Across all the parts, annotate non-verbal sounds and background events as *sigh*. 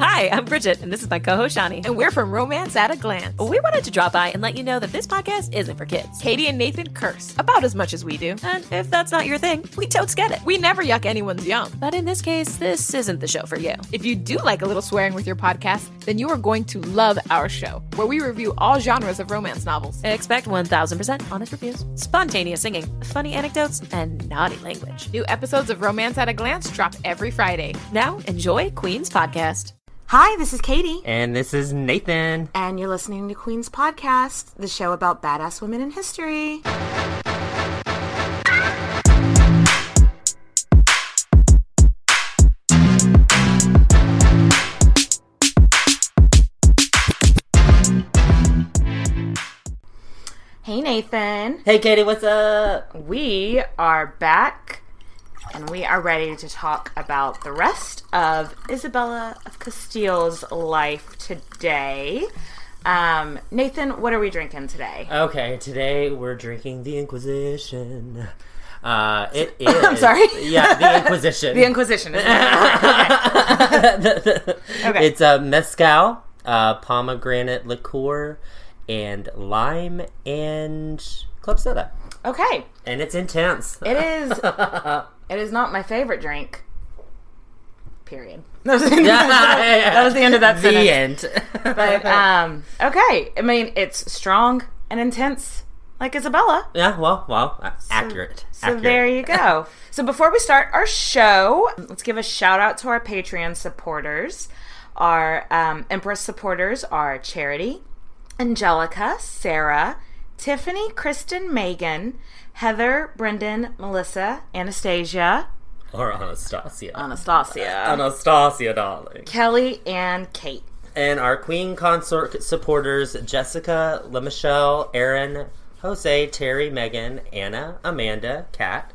Hi, I'm Bridget, and this is my co-host Shani, and we're from Romance at a Glance. We wanted to drop by and let you know that this podcast isn't for kids. Katie and Nathan curse about as much as we do, and if that's not your thing, we totes get it. We never yuck anyone's yum, but in this case, this isn't the show for you. If you do like a little swearing with your podcast, then you are going to love our show, where we review all genres of romance novels. Expect 1000% honest reviews, spontaneous singing, funny anecdotes, and naughty language. New episodes of Romance at a Glance drop every Friday. Now, enjoy Queen's podcast. Hi, this is Katie. And this is Nathan. And you're listening to Queen's Podcast, the show about badass women in history. Hey, Nathan. Hey, Katie, what's up? We are back and we are ready to talk about the rest of Isabella of Castile's life today. Um, Nathan, what are we drinking today? Okay, today we're drinking the Inquisition. Uh, it *laughs* is. I'm sorry. Yeah, the Inquisition. *laughs* the Inquisition. Is okay. *laughs* okay. It's a uh, mezcal, uh, pomegranate liqueur, and lime and club soda. Okay. And it's intense. It is. *laughs* it is not my favorite drink. Period. *laughs* *laughs* That was the end, that, was the end of that the sentence. end. But um, okay. I mean, it's strong and intense, like Isabella. Yeah. Well. Well. Uh, accurate. So accurate. there you go. so before we start our show, let's give a shout out to our Patreon supporters. Our um, Empress supporters are Charity, Angelica, Sarah, Tiffany, Kristen, Megan, Heather, Brendan, Melissa, Anastasia, Or Anastasia. Anastasia, Anastasia, darling. Kelly, and Kate. And our Queen Consort supporters Jessica, LaMichelle, Aaron, Jose, Terry, Megan, Anna, Amanda, Kat,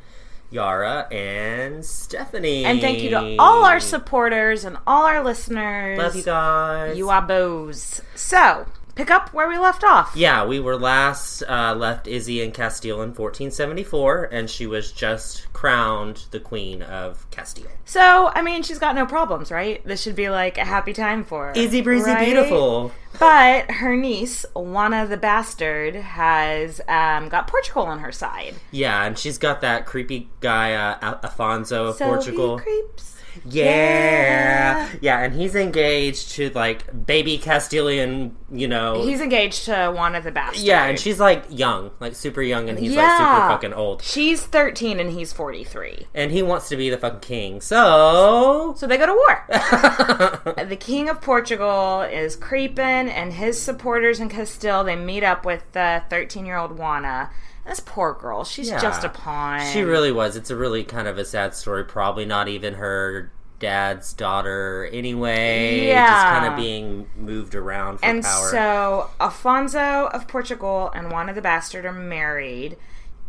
Yara, and Stephanie. And thank you to all our supporters and all our listeners. Love you guys. You are bows. So, pick up where we left off. Yeah, we were last uh, left Izzy in Castile in 1474, and she was just crowned the Queen of Castile. So, I mean, she's got no problems, right? This should be like a happy time for her. Easy breezy, right? beautiful. But her niece, Juana the Bastard, has um, got Portugal on her side. Yeah, and she's got that creepy guy, uh, Al- Afonso of So Portugal. he creeps. Yeah. yeah, and he's engaged to like baby Castilian, you know. He's engaged to Juana the Bastard. yeah, and she's like young, like super young, and he's yeah. like super fucking old. She's 13 and he's 43. And he wants to be the fucking king. So. So they go to war. *laughs* the king of Portugal is creeping, and his supporters in Castile they meet up with the 13 year old Juana. This poor girl, she's Yeah. just a pawn. She really was. It's a really kind of a sad story. Probably not even her dad's daughter anyway. Yeah. Just kind of being moved around for and power. so Afonso of Portugal and Juana the Bastard are married,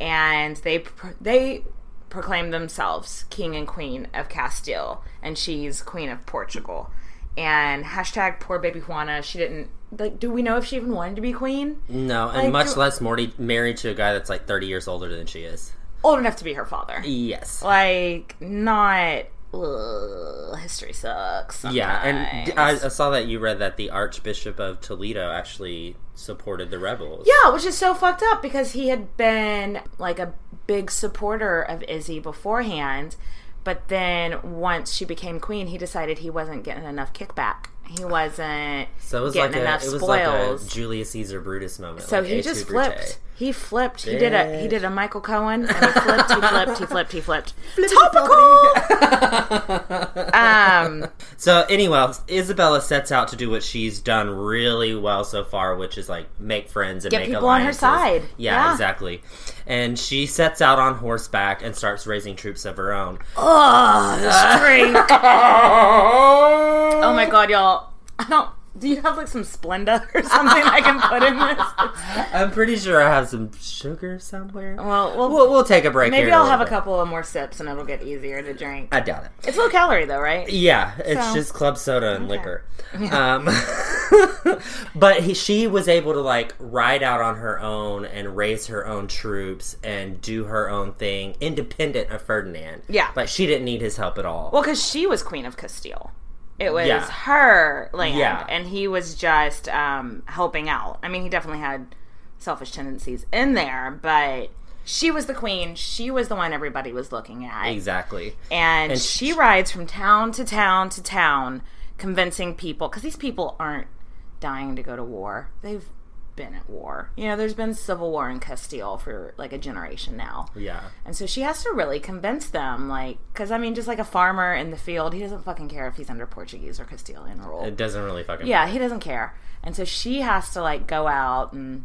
and they they proclaim themselves king and queen of Castile, and she's queen of Portugal. And hashtag poor baby Juana. She didn't like. Do we know if she even wanted to be queen? no, and like, much do- less Morty married to a guy that's like 30 years older than she is. Old enough to be her father. Yes. Like not. Ugh, history sucks. Yeah, and I, sometimes. saw that you read that the Archbishop of Toledo actually supported the rebels. Yeah, which is so fucked up because he had been like a big supporter of Izzy beforehand, but then once she became queen, he decided he wasn't getting enough kickback. He wasn't So it was getting like a, enough it was spoils. like a Julius Caesar Brutus moment. so like he just tu, Brute. flipped. He flipped. He did a he did a Michael Cohen and he flipped. He flipped. He flipped. He flipped. Topical. um. *laughs* So anyway, Isabella sets out to do what she's done really well so far, which is like make friends and Get make people on her alliances. side. Yeah, Yeah. exactly. And she sets out on horseback and starts raising troops of her own. Oh, the drink. oh my god, y'all. I don't. Do you have like some Splenda *laughs* or something I can put in this? *laughs* I'm pretty sure I have some sugar somewhere. Well, we'll, We'll, we'll take a break. maybe here I'll have a couple of more sips and it'll get easier to drink. I doubt it. It's low calorie though, right? Yeah, it's So- just club soda and liquor. *laughs* Um, but he, she was able to like ride out on her own and raise her own troops and do her own thing, independent of Ferdinand. Yeah. like she didn't need his help at all. Well, because she was queen of Castile. It was Yeah. her land, Yeah. and he was just um, helping out. I mean, he definitely had selfish tendencies in there, but she was the queen. She was the one everybody was looking at. exactly. And, And she sh- rides from town to town to town, convincing people because these people aren't dying to go to war. They've been at war. You know, there's been civil war in Castile for like a generation now. Yeah. And so she has to really convince them, like, because I mean, just like a farmer in the field, he doesn't fucking care if he's under Portuguese or Castilian rule. It doesn't really fucking. Yeah, he doesn't care. And so she has to like go out and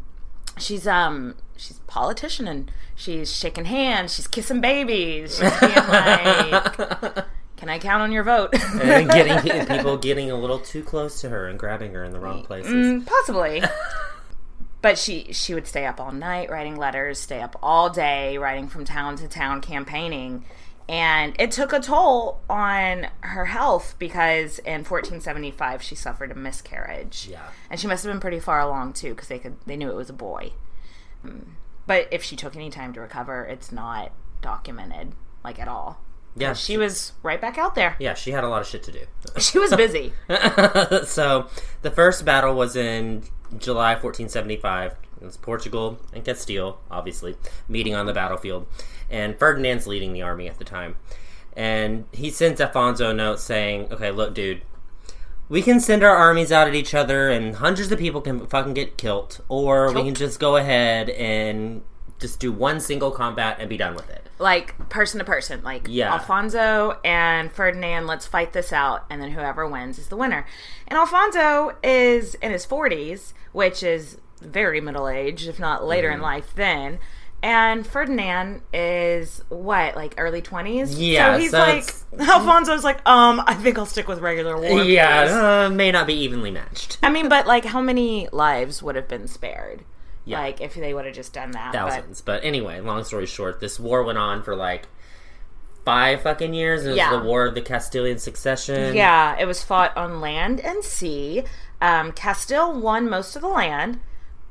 she's um she's a politician and she's shaking hands, she's kissing babies, she's being *laughs* like, "Can I count on your vote?" and getting *laughs* people getting a little too close to her and grabbing her in the wrong places. Mm, possibly. *laughs* but she she would stay up all night writing letters, stay up all day writing from town to town campaigning. And it took a toll on her health because in 1475 she suffered a miscarriage. Yeah. And she must have been pretty far along too because they could they knew it was a boy. Mm. But if she took any time to recover, it's not documented like at all. Yeah, She was right back out there. Yeah, she had a lot of shit to do. *laughs* She was busy. *laughs* so the first battle was in July 1475. It was Portugal and Castile, obviously, meeting on the battlefield. And Ferdinand's leading the army at the time. And he sends Alfonso a note saying, Okay, look, dude, we can send our armies out at each other and hundreds of people can fucking get killed. Or we can just go ahead and just do one single combat and be done with it. like person to person like Yeah. alfonso and ferdinand let's fight this out and then whoever wins is the winner and alfonso is in his 40s which is very middle age if not later Mm-hmm. in life then and ferdinand is what like early 20s Yeah, so he's so like *laughs* alfonso's like um i think i'll stick with regular war. Yeah, uh, may not be evenly matched. i mean but like how many lives would have been spared Yeah. like if they would have just done that but- thousands. But, anyway, long story short, this war went on for like five fucking years. It was Yeah. the War of the Castilian Succession. Yeah, it was fought on land and sea. Um, Castile won most of the land.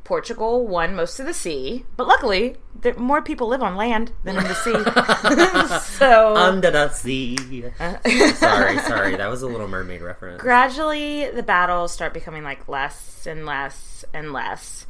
Portugal won most of the sea. But luckily, there, more people live on land than in the sea. *laughs* *laughs* so Under the sea. *laughs* sorry, sorry. That was a little mermaid reference. gradually, the battles start becoming like less and less and less.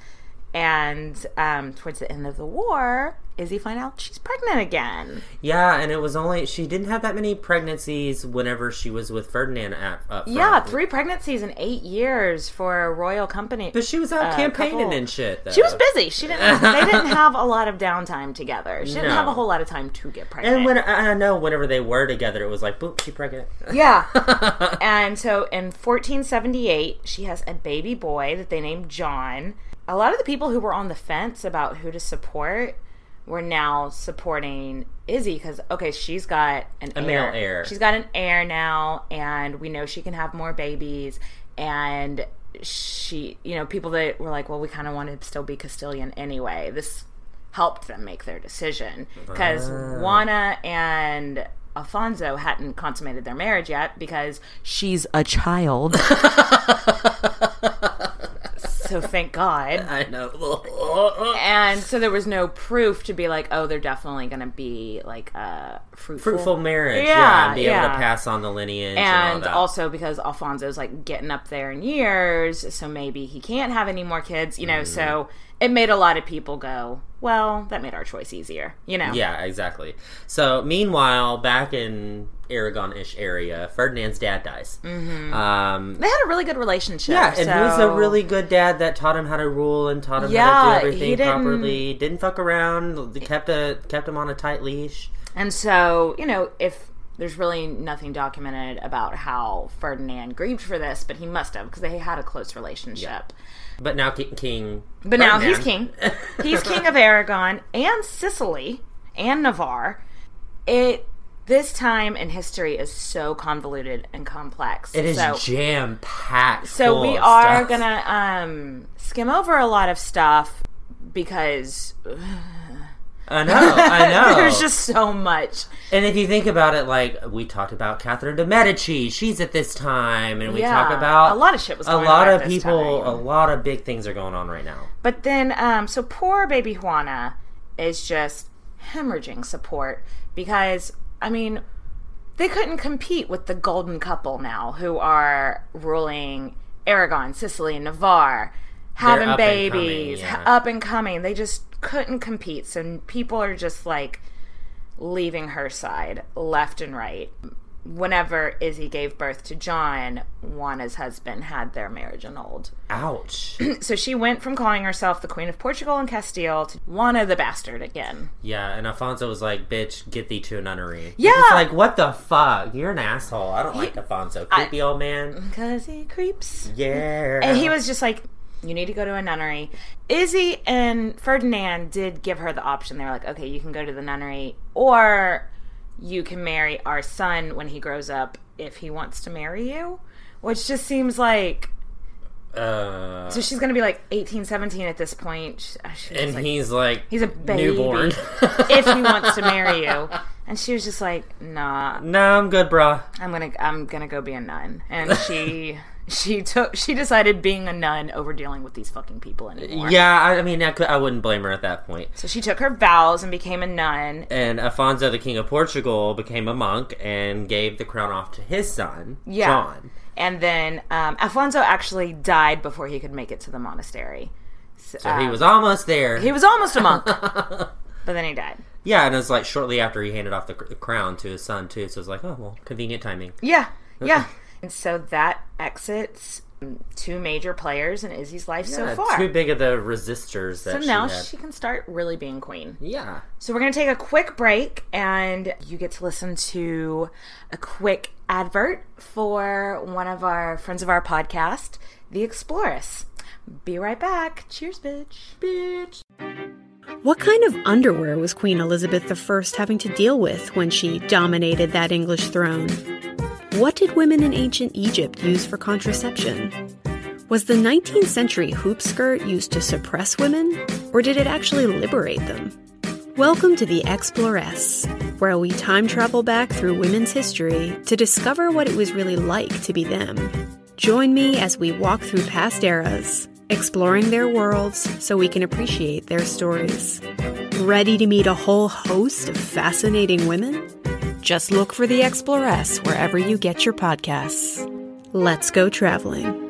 And um, towards the end of the war, Izzy find out she's pregnant again. Yeah, and it was only she didn't have that many pregnancies whenever she was with Ferdinand at up front. Yeah, three pregnancies in eight years for a royal company. But she was out uh, campaigning couple- and shit. Though. She was busy. She didn't. they *laughs* didn't have a lot of downtime together. She didn't No. have a whole lot of time to get pregnant. And when I know, whenever they were together, it was like, boop, she pregnant. yeah. *laughs* and so in 1478, she has a baby boy that they named John. A lot of the people who were on the fence about who to support were now supporting Izzy because okay, she's got an A male heir. She's got an heir now, and we know she can have more babies. And she, you know, people that were like, well, we kind of want to still be Castilian anyway. This helped them make their decision because Juana and Alfonso hadn't consummated their marriage yet because she's a child. *laughs* so thank God. *laughs* I know. And so there was no proof to be like, oh, they're definitely going to be like uh, fruitful. Fruitful marriage, Yeah, yeah, and be able to pass on the lineage, and, and also because Alfonso's like getting up there in years, so maybe he can't have any more kids, you know. So Mm-hmm. it made a lot of people go, "Well, that made our choice easier," you know. Yeah, exactly. So, meanwhile, back in Aragon-ish area, Ferdinand's dad dies. Mm-hmm. Um, They had a really good relationship. yeah, and he was a really good dad that taught him how to rule and taught him how to do everything didn't- properly. Didn't fuck around. Kept a kept him on a tight leash. And so, you know, if there's really nothing documented about how Ferdinand grieved for this, but he must have because they had a close relationship. But now Ki- King. But now he's king. *laughs* He's king of Aragon and Sicily and Navarre. It this time in history is so convoluted and complex. It is so, jam packed. so we are gonna um, skim over a lot of stuff because I know. I *laughs* know. there's just so much. And if you think about it, like we talked about Catherine de Medici, she's at this time, and we Yeah, talk about a lot of shit was a going lot on of people, a lot of big things are going on right now. But then, um, so poor baby Juana is just hemorrhaging support because, I mean, they couldn't compete with the golden couple now who are ruling Aragon, Sicily, and Navarre, having up and coming, babies, yeah. up and coming. They just couldn't compete. So people are just like leaving her side left and right. Whenever Izzy gave birth to John, Juana's husband had their marriage annulled. Ouch. *clears throat* So she went from calling herself the Queen of Portugal and Castile to Juana the Bastard again. yeah, and Alfonso was like, "Bitch, get thee to a nunnery." Yeah. It's like what the fuck? You're an asshole. I don't like Alfonso. Creepy old man. Because he creeps. Yeah. And he was just like, you need to go to a nunnery. Izzy and Ferdinand did give her the option. They were like, okay, you can go to the nunnery, or you can marry our son when he grows up if he wants to marry you. Which just seems like. Uh, So she's going to be like 18, 17 at this point. She- she and like, he's like, he's a baby. newborn. *laughs* if he wants to marry you. *laughs* And she was just like, nah, no, I'm good, brah. I'm gonna I'm gonna go be a nun. And she she took she decided being a nun over dealing with these fucking people anymore. Yeah, I, I mean, I, could, I wouldn't blame her at that point. So she took her vows and became a nun. And Afonso, the King of Portugal, became a monk and gave the crown off to his son, Yeah. John. And then um, Alfonso actually died before he could make it to the monastery. So, So he um, was almost there. he was almost a monk, *laughs* but then he died. yeah, and it was like shortly after he handed off the, cr- the crown to his son too. So it was like, oh well, convenient timing. Yeah, yeah. *laughs* and so that exits two major players in Izzy's life so far. too big of the resistors so that now she had. she can start really being queen. yeah. So we're going to take a quick break and you get to listen to a quick advert for one of our friends of our podcast, The Exploress. Be right back. Cheers, bitch. Bitch. What kind of underwear was Queen Elizabeth I having to deal with when she dominated that English throne? What did women in ancient Egypt use for contraception? Was the 19th century hoop skirt used to suppress women, or did it actually liberate them? Welcome to the Exploress, where we time travel back through women's history to discover what it was really like to be them. Join me as we walk through past eras, exploring their worlds so we can appreciate their stories. Ready to meet a whole host of fascinating women? Just look for the Exploress wherever you get your podcasts. Let's go traveling.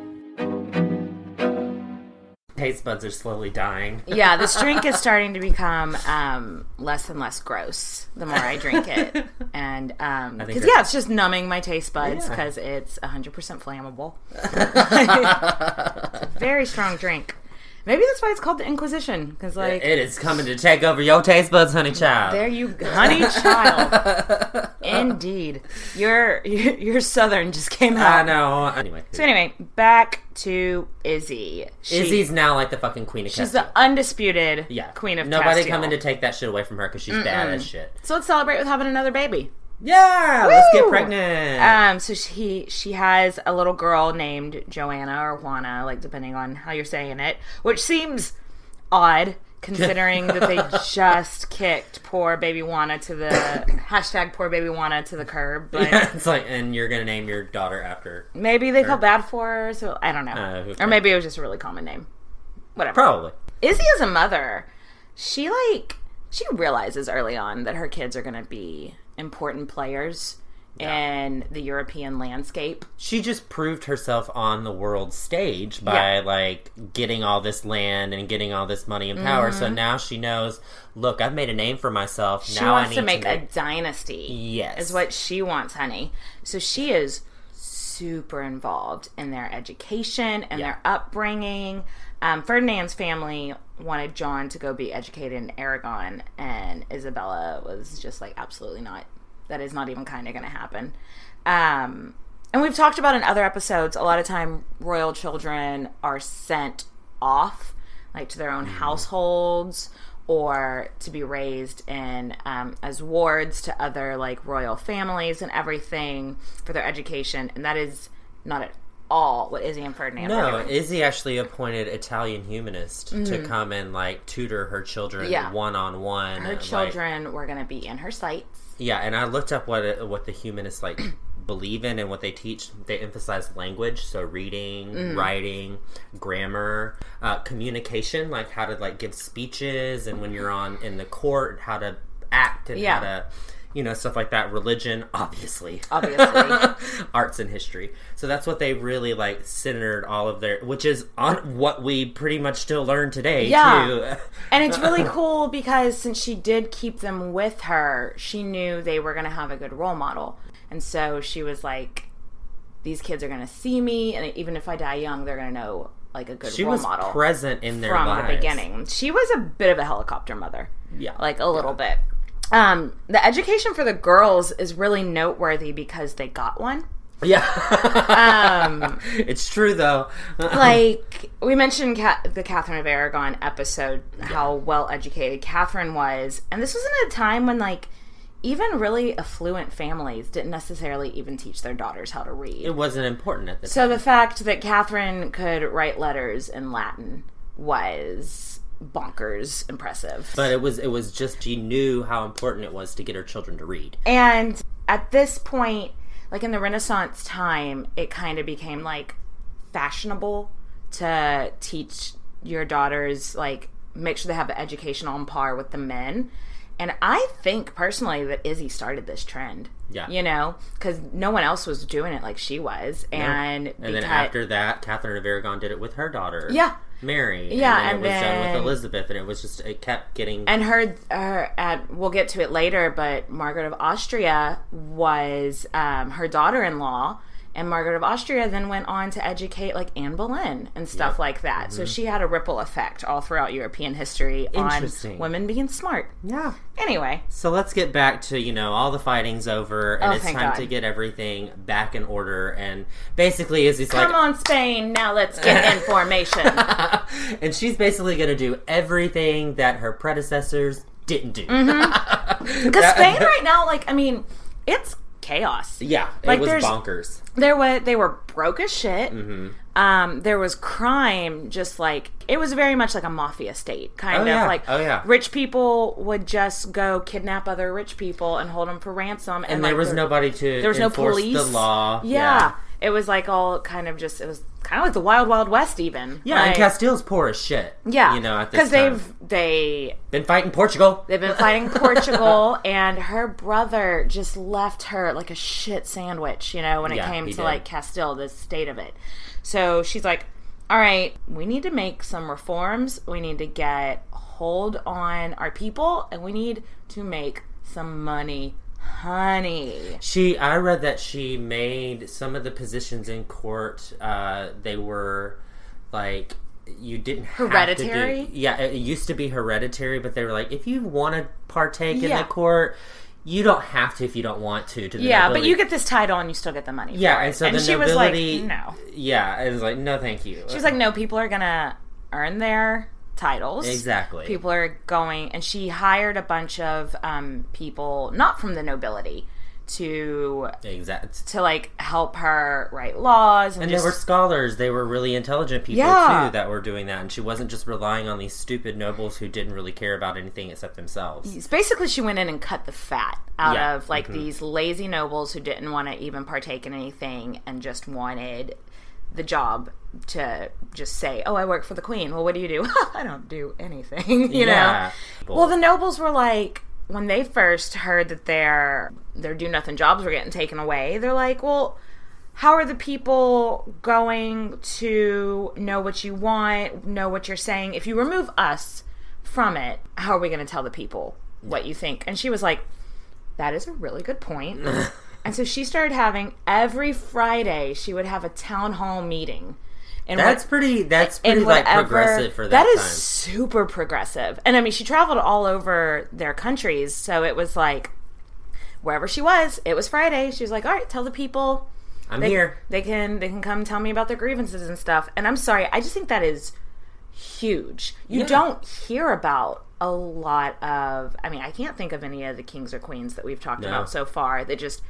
Taste buds are slowly dying. *laughs* Yeah, this drink is starting to become um, less and less gross the more I drink it. *laughs* And, um, because, you're- yeah, it's just numbing my taste buds Yeah. because it's 100% flammable. It's a *laughs* very strong drink. Maybe that's why it's called the Inquisition. Because, like, it is coming to take over your taste buds, honey child. There you, go. honey child. *laughs* Indeed, your your southern just came out. I know. Anyway, So anyway, back to Izzy. She, Izzy's now like the fucking queen of she's Castile. the undisputed yeah, queen of nobody Castile. coming to take that shit away from her because she's bad as shit. So let's celebrate with having another baby. Yeah, let's get pregnant. Um, so she she has a little girl named Joanna or Juana, like depending on how you're saying it, which seems odd considering that they *laughs* just kicked poor baby Juana to the hashtag poor baby Juana to the curb. But yeah, it's like, and you're gonna name your daughter after maybe they felt bad for her, so I don't know. Uh, or maybe it was just a really common name. Whatever. probably. Izzy as a mother, she like she realizes early on that her kids are going to be important players in the European landscape. She just proved herself on the world stage by Yeah. like getting all this land and getting all this money and power. So now she knows, look, I've made a name for myself. Mm-hmm. She now wants I need to make a dynasty. Yes. Is what she wants, honey. So she is super involved in their education and Yeah. their upbringing. Um, Ferdinand's family wanted John to go be educated in Aragon, and Isabella was just like, absolutely not. That is not even kind of going to happen. Um, and we've talked about in other episodes, a lot of time royal children are sent off, like to their own households or to be raised in um, as wards to other like royal families and everything for their education. And that is not at all what Izzy and Ferdinand were No, doing. Izzy actually appointed Italian humanist to come and like tutor her children Mm-hmm. One on one. her children were going to be in her sights. Yeah, and I looked up what it, what the humanists like *clears throat* believe in and what they teach. They emphasize language, so reading, Mm. writing, grammar, uh, communication, like how to like give speeches, and when you're on in the court, how to act and Yeah. how to, you know, stuff like that. Religion, obviously, Obviously. *laughs* arts and history. So that's what they really like centered all of their, which is on what we pretty much still learn today. Yeah. too. And it's really cool because since she did keep them with her, she knew they were going to have a good role model. And so she was like, these kids are going to see me, and even if I die young, they're going to know like a good she role was model present in their from lives. the beginning. She was a bit of a helicopter mother. Yeah. Like a little bit. Um, the education for the girls is really noteworthy because they got one. Yeah. Um, *laughs* it's true though. *laughs* like we mentioned Ca- the Catherine of Aragon episode, how well educated Catherine was, and this was in a time when like even really affluent families didn't necessarily even teach their daughters how to read. it wasn't important at the so time. So the fact that Catherine could write letters in Latin was bonkers impressive. But it was it was just she knew how important it was to get her children to read. And at this point, like in the Renaissance time, it kind of became like fashionable to teach your daughters, like, make sure they have the education on par with the men. And I think personally that Izzy started this trend. Yeah. You know, because no one else was doing it like she was. And, And then after that, Catherine of Aragon did it with her daughter. Yeah. Mary. Yeah, and, then and it was done with Elizabeth, and it was just it kept getting. and her, her at we'll get to it later but margaret of austria was um, her daughter-in-law and margaret of austria then went on to educate like anne boleyn and stuff like that so she had a ripple effect all throughout european history on Mm-hmm. Women being smart yeah. anyway So let's get back to you know all the fighting's over, and Oh, it's time God. to get everything back in order. And basically, Izzy's come like, "Come on spain now let's get *laughs* in formation *laughs* and she's basically going to do everything that her predecessors didn't do. Mm-hmm. *laughs* because spain right now like i mean it's chaos Yeah, Like, it was bonkers. there was they were broke as shit. Mm-hmm. Um, there was crime, just like it was very much like a mafia state, kind Oh, of yeah. like Oh, yeah. rich people would just go kidnap other rich people and hold them for ransom, and, And like, there was there- nobody to there was no police, the law. Yeah. It was like all kind of just it was kind of like the wild wild west, even. Yeah, and Castile's poor as shit. yeah, you know, at this because they've they been fighting Portugal. They've been fighting Portugal, *laughs* and her brother just left her like a shit sandwich, you know, when it Yeah, came to did. like Castile, the state of it. So she's like, all right, we need to make some reforms. We need to get hold on our people, and we need to make some money, honey. She, I read that she made some of the positions in court. Uh, they were like you didn't have to do- Hereditary? yeah, it used to be hereditary, but they were like, if you want to partake in the court, you don't have to if you don't want to. To the Yeah, but you get this title and you still get the money. yeah, and so the she was like, no. yeah, it was like no, thank you. She was like, no, people are gonna earn their titles. Exactly. People are going, and she hired a bunch of um, people, not from the nobility, to exactly. to like help her write laws and, And just they were scholars. They were really intelligent people Yeah. too that were doing that, and she wasn't just relying on these stupid nobles who didn't really care about anything except themselves. Basically she went in and cut the fat out Yeah. of like these lazy nobles who didn't want to even partake in anything and just wanted the job to just say, "Oh, I work for the queen." Well, what do you do? *laughs* I don't do anything, *laughs* you Yeah. know. Well, the nobles were like, when they first heard that their their do nothing jobs were getting taken away, they're like, well, how are the people going to know what you want, know what you're saying? If you remove us from it, how are we going to tell the people what you think? And she was like, that is a really good point. *laughs* and so she started having every Friday, she would have a town hall meeting. And That's pretty. That's pretty like progressive for that. That is time. super progressive. And I mean, she traveled all over their countries, so it was like wherever she was, it was Friday. She was like, "All right, tell the people I'm they, here. They can they can come tell me about their grievances and stuff." And I'm sorry, I just think that is huge. You Yeah. don't hear about a lot of. I mean, I can't think of any of the kings or queens that we've talked No. about so far. That just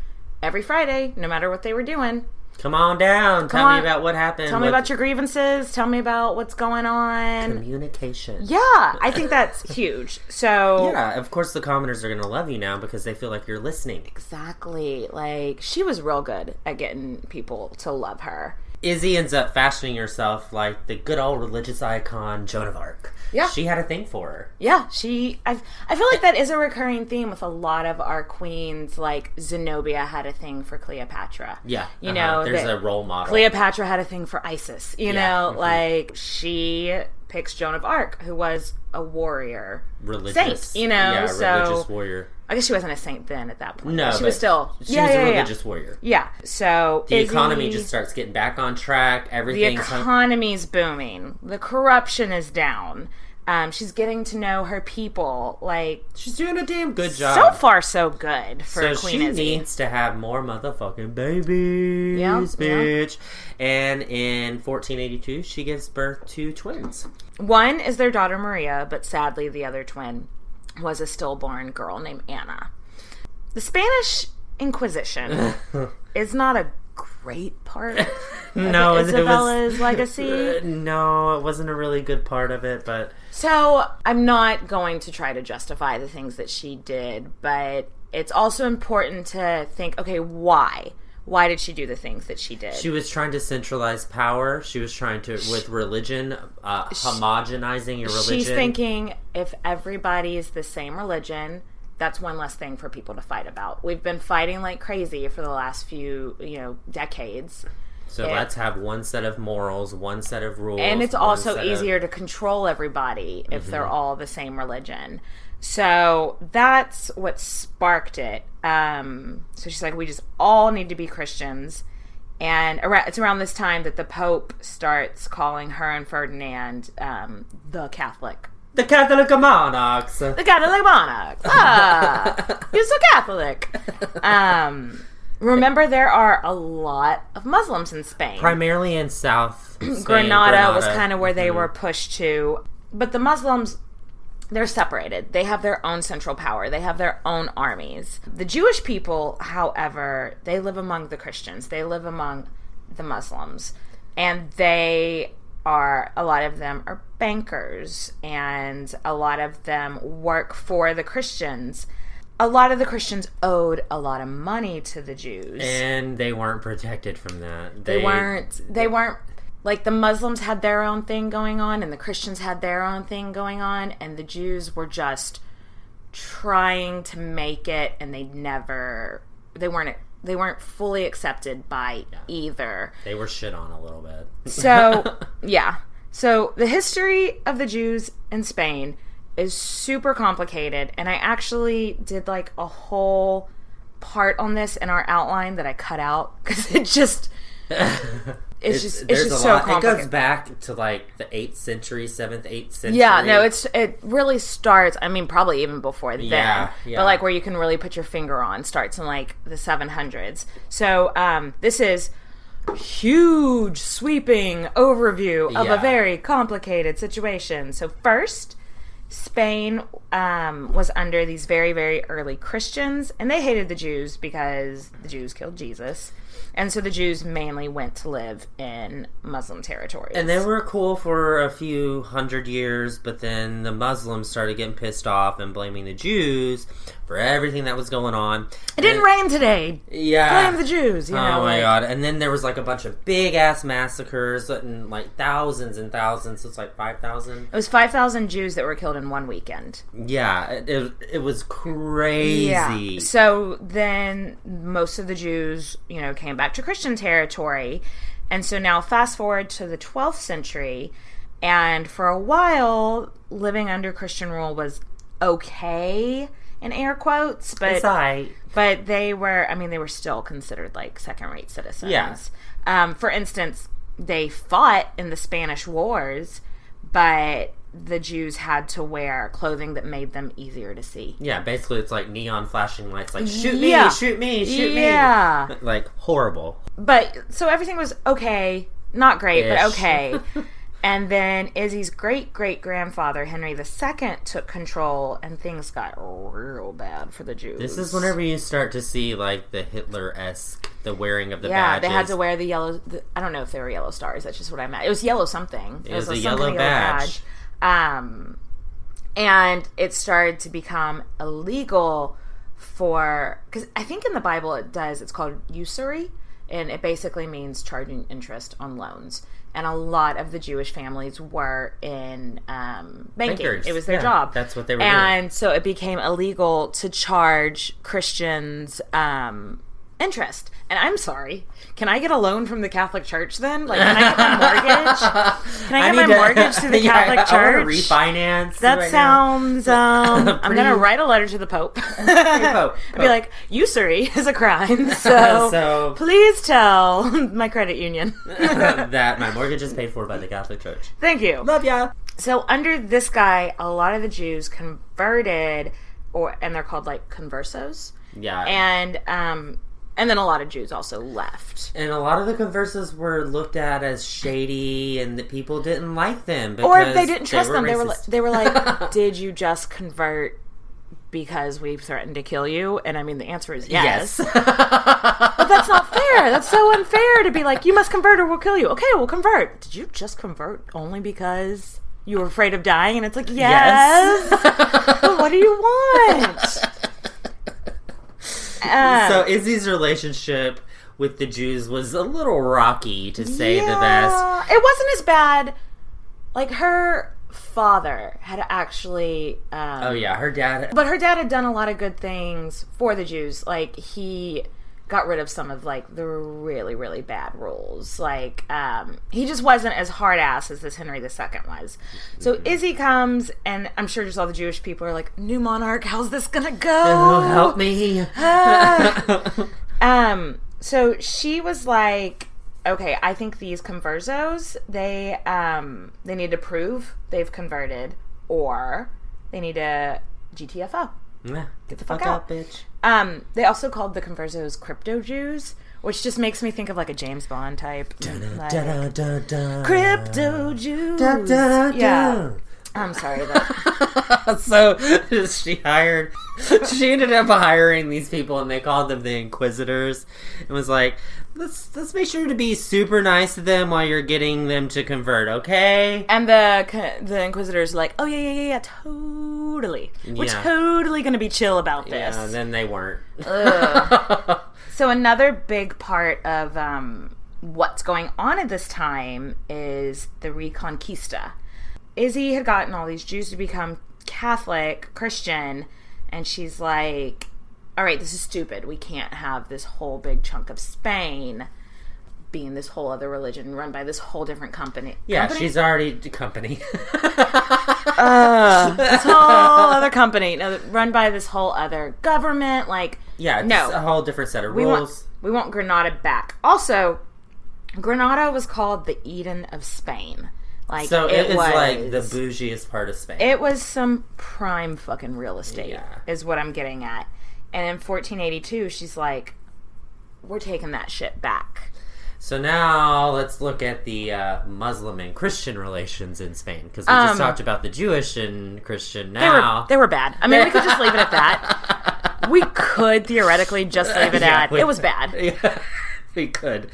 every Friday, no matter what they were doing, Come on down. Tell on. me about what happened. tell me what- about your grievances. Tell me about what's going on. communication. Yeah, I think *laughs* that's huge. So Yeah, of course the commoners are going to love you now because they feel like you're listening. exactly, like she was real good at getting people to love her. Izzy ends up fashioning herself like the good old religious icon Joan of Arc. Yeah. She had a thing for her. Yeah, she. I, I feel like that is a recurring theme with a lot of our queens. Like Zenobia had a thing for Cleopatra. Yeah. you uh-huh. know, there's a role model. Cleopatra had a thing for Isis. You Yeah, know, mhm. like she picks Joan of Arc, who was a warrior, religious. saint, you know, Yeah, so- religious warrior. I guess she wasn't a saint then at that point. No, she was still. She yeah, was yeah, a yeah. religious warrior. Yeah. So The economy just starts getting back on track. Everything's the economy's booming. The corruption is down. Um, she's getting to know her people. Like she's doing a damn good job. so far, so good for so Queen she Izzy. needs to have more motherfucking babies, Yeah, yeah. bitch. And in 1482, she gives birth to twins. One is their daughter Maria, but sadly, the other twin was a stillborn girl named Anna. The Spanish Inquisition *laughs* is not a great part of *laughs* No, it was- Isabella's *laughs* legacy. No, it wasn't a really good part of it, but So I'm not going to try to justify the things that she did, but it's also important to think okay, why? Why did she do the things that she did? she was trying to centralize power. She was trying to, with religion, uh, homogenizing your religion. She's thinking if everybody is the same religion, that's one less thing for people to fight about. We've been fighting like crazy for the last few, you know, decades. so let's have one set of morals, one set of rules, And it's also set of- easier to control everybody if they're Mm-hmm. all the same religion. So that's what sparked it. Um, so she's like, we just all need to be Christians. And around, it's around this time that the Pope starts calling her and Ferdinand um, the Catholic the Catholic monarchs. the Catholic monarchs. Ah, *laughs* you're so Catholic. Um, remember, there are a lot of Muslims in Spain. Primarily in South *clears throat* Spain, Granada, was kind of where Mm-hmm. they were pushed to, but the Muslims. They're separated. They have their own central power. They have their own armies. The Jewish people, however, they live among the Christians. They live among the Muslims. And they are, a lot of them are bankers, and a lot of them work for the Christians. A lot of the Christians owed a lot of money to the Jews and they weren't protected from that. they weren't they weren't like the muslims had their own thing going on and the christians had their own thing going on and the jews were just trying to make it and they never they weren't they weren't fully accepted by either. They were shit on a little bit. so *laughs* yeah. So the history of the jews in spain is super complicated and i actually did like a whole part on this in our outline that i cut out because it just *laughs* it's, just it's just a so. It goes back to like the eighth century, seventh, eighth century. yeah no it's it really starts i mean probably even before then Yeah, yeah. but like where you can really put your finger on starts in like the 700s so um this is huge sweeping overview of Yeah. a very complicated situation so first Spain um, was under these very, very early Christians, and they hated the Jews because the Jews killed Jesus. And so the Jews mainly went to live in Muslim territories. And they were cool for a few hundred years, but then the Muslims started getting pissed off and blaming the Jews for everything that was going on. it didn't rain today. Yeah. Blame the Jews. You oh know, oh my like- god! And then there was like a bunch of big ass massacres, and like thousands and thousands. It's like five thousand. It was 5,000 Jews that were killed in one weekend. Yeah, it, it, it was crazy. Yeah. So then most of the Jews, you know, came back to Christian territory. And so now fast forward to the 12th century, and for a while, living under Christian rule was okay in air quotes, but It's alright. but they were i mean they were still considered like second rate citizens Yeah. um, for instance they fought in the spanish wars but the jews had to wear clothing that made them easier to see Yeah, basically it's like neon flashing lights, like shoot me, Yeah. shoot me, shoot Yeah. me. *laughs* Like horrible. but so everything was okay not great but okay *laughs* and then izzy's great great grandfather henry ii took control and things got real bad for the jews This is whenever you start to see like the Hitler esque, the wearing of the yeah, badges. they had to wear the yellow. The, I don't know if they were yellow stars. That's just what I meant. It was yellow something. It was a some yellow kind of badge. Um, and it started to become illegal for because I think in the Bible it does. It's called usury, and it basically means charging interest on loans. And a lot of the Jewish families were in um, banking. Bankers, It was their yeah, job. that's what they were doing. and so it became illegal to charge Christians um, interest. And I'm sorry, can I get a loan from the Catholic Church then? Like, can I get my mortgage? Can I *laughs* get my to- mortgage to the *laughs* Yeah, Catholic I, I Church? refinance. that right sounds. *laughs* Um, I'm gonna write a letter to the Pope. Pope, I'd be like, usury is a crime, so, So- please tell my credit union. that my mortgage is paid for by the Catholic Church. Thank you. Love ya. So under this guy, a lot of the Jews converted, or and they're called like conversos, Yeah. and um, and then a lot of Jews also left. And a lot of the conversos were looked at as shady, and that people didn't like them. Or if they didn't trust them, they were like, they were like, *laughs* "Did you just convert because we threatened to kill you?" And I mean, the answer is yes. yes. *laughs* But that's not fair. That's so unfair to be like, "You must convert or we'll kill you." Okay, we'll convert. Did you just convert only because you were afraid of dying? And it's like, yes. *laughs* but what do you want? Um, so Izzy's relationship with the Jews was a little rocky, to say the best. It wasn't as bad. Like her father had actually. Um, Oh yeah, her dad. But her dad had done a lot of good things for the Jews. Like he got rid of some of like the really really bad rules. Like um, he just wasn't as hard ass as this Henry II was. So Izzy comes, and I'm sure just all the Jewish people are like, "New monarch, how's this gonna go? *laughs* Oh, help me! *laughs* Um, so she was like, okay, I think these conversos, they um they need to prove they've converted or they need to GTFO. Yeah. Get the fuck fuck out. out, bitch. Um, they also called the conversos crypto Jews, which just makes me think of like a James Bond type. like, Da, da, da. Crypto Jews. Da, da, da. Yeah. I'm sorry that *laughs* so she hired she ended up hiring these people and they called them the inquisitors and was like let's let's make sure to be super nice to them while you're getting them to convert okay And the the inquisitors like, oh yeah, yeah, yeah, yeah, totally. We're Yeah. totally gonna be chill about this. yeah and then they weren't *laughs* So another big part of um, what's going on at this time is the Reconquista. Izzy had gotten all these Jews to become Catholic, Christian, and she's like, "All right, this is stupid. We can't have this whole big chunk of Spain being this whole other religion run by this whole different company." yeah company? she's already company *laughs* uh, this whole *laughs* other company no, run by this whole other government. Like, yeah it's no, a whole different set of we rules want we want Granada back. Also, Granada was called the Eden of Spain. Like so it, it is was like the bougiest part of spain it was some prime fucking real estate Yeah. is what I'm getting at. And in 1482, she's like, "We're taking that shit back." So now let's look at the uh, Muslim and Christian relations in Spain because we Um, just talked about the Jewish and Christian. They Now were they were bad. I mean, we could just leave it at that. *laughs* We could theoretically just leave it Yeah, at we- it was bad. *laughs* Yeah, we could.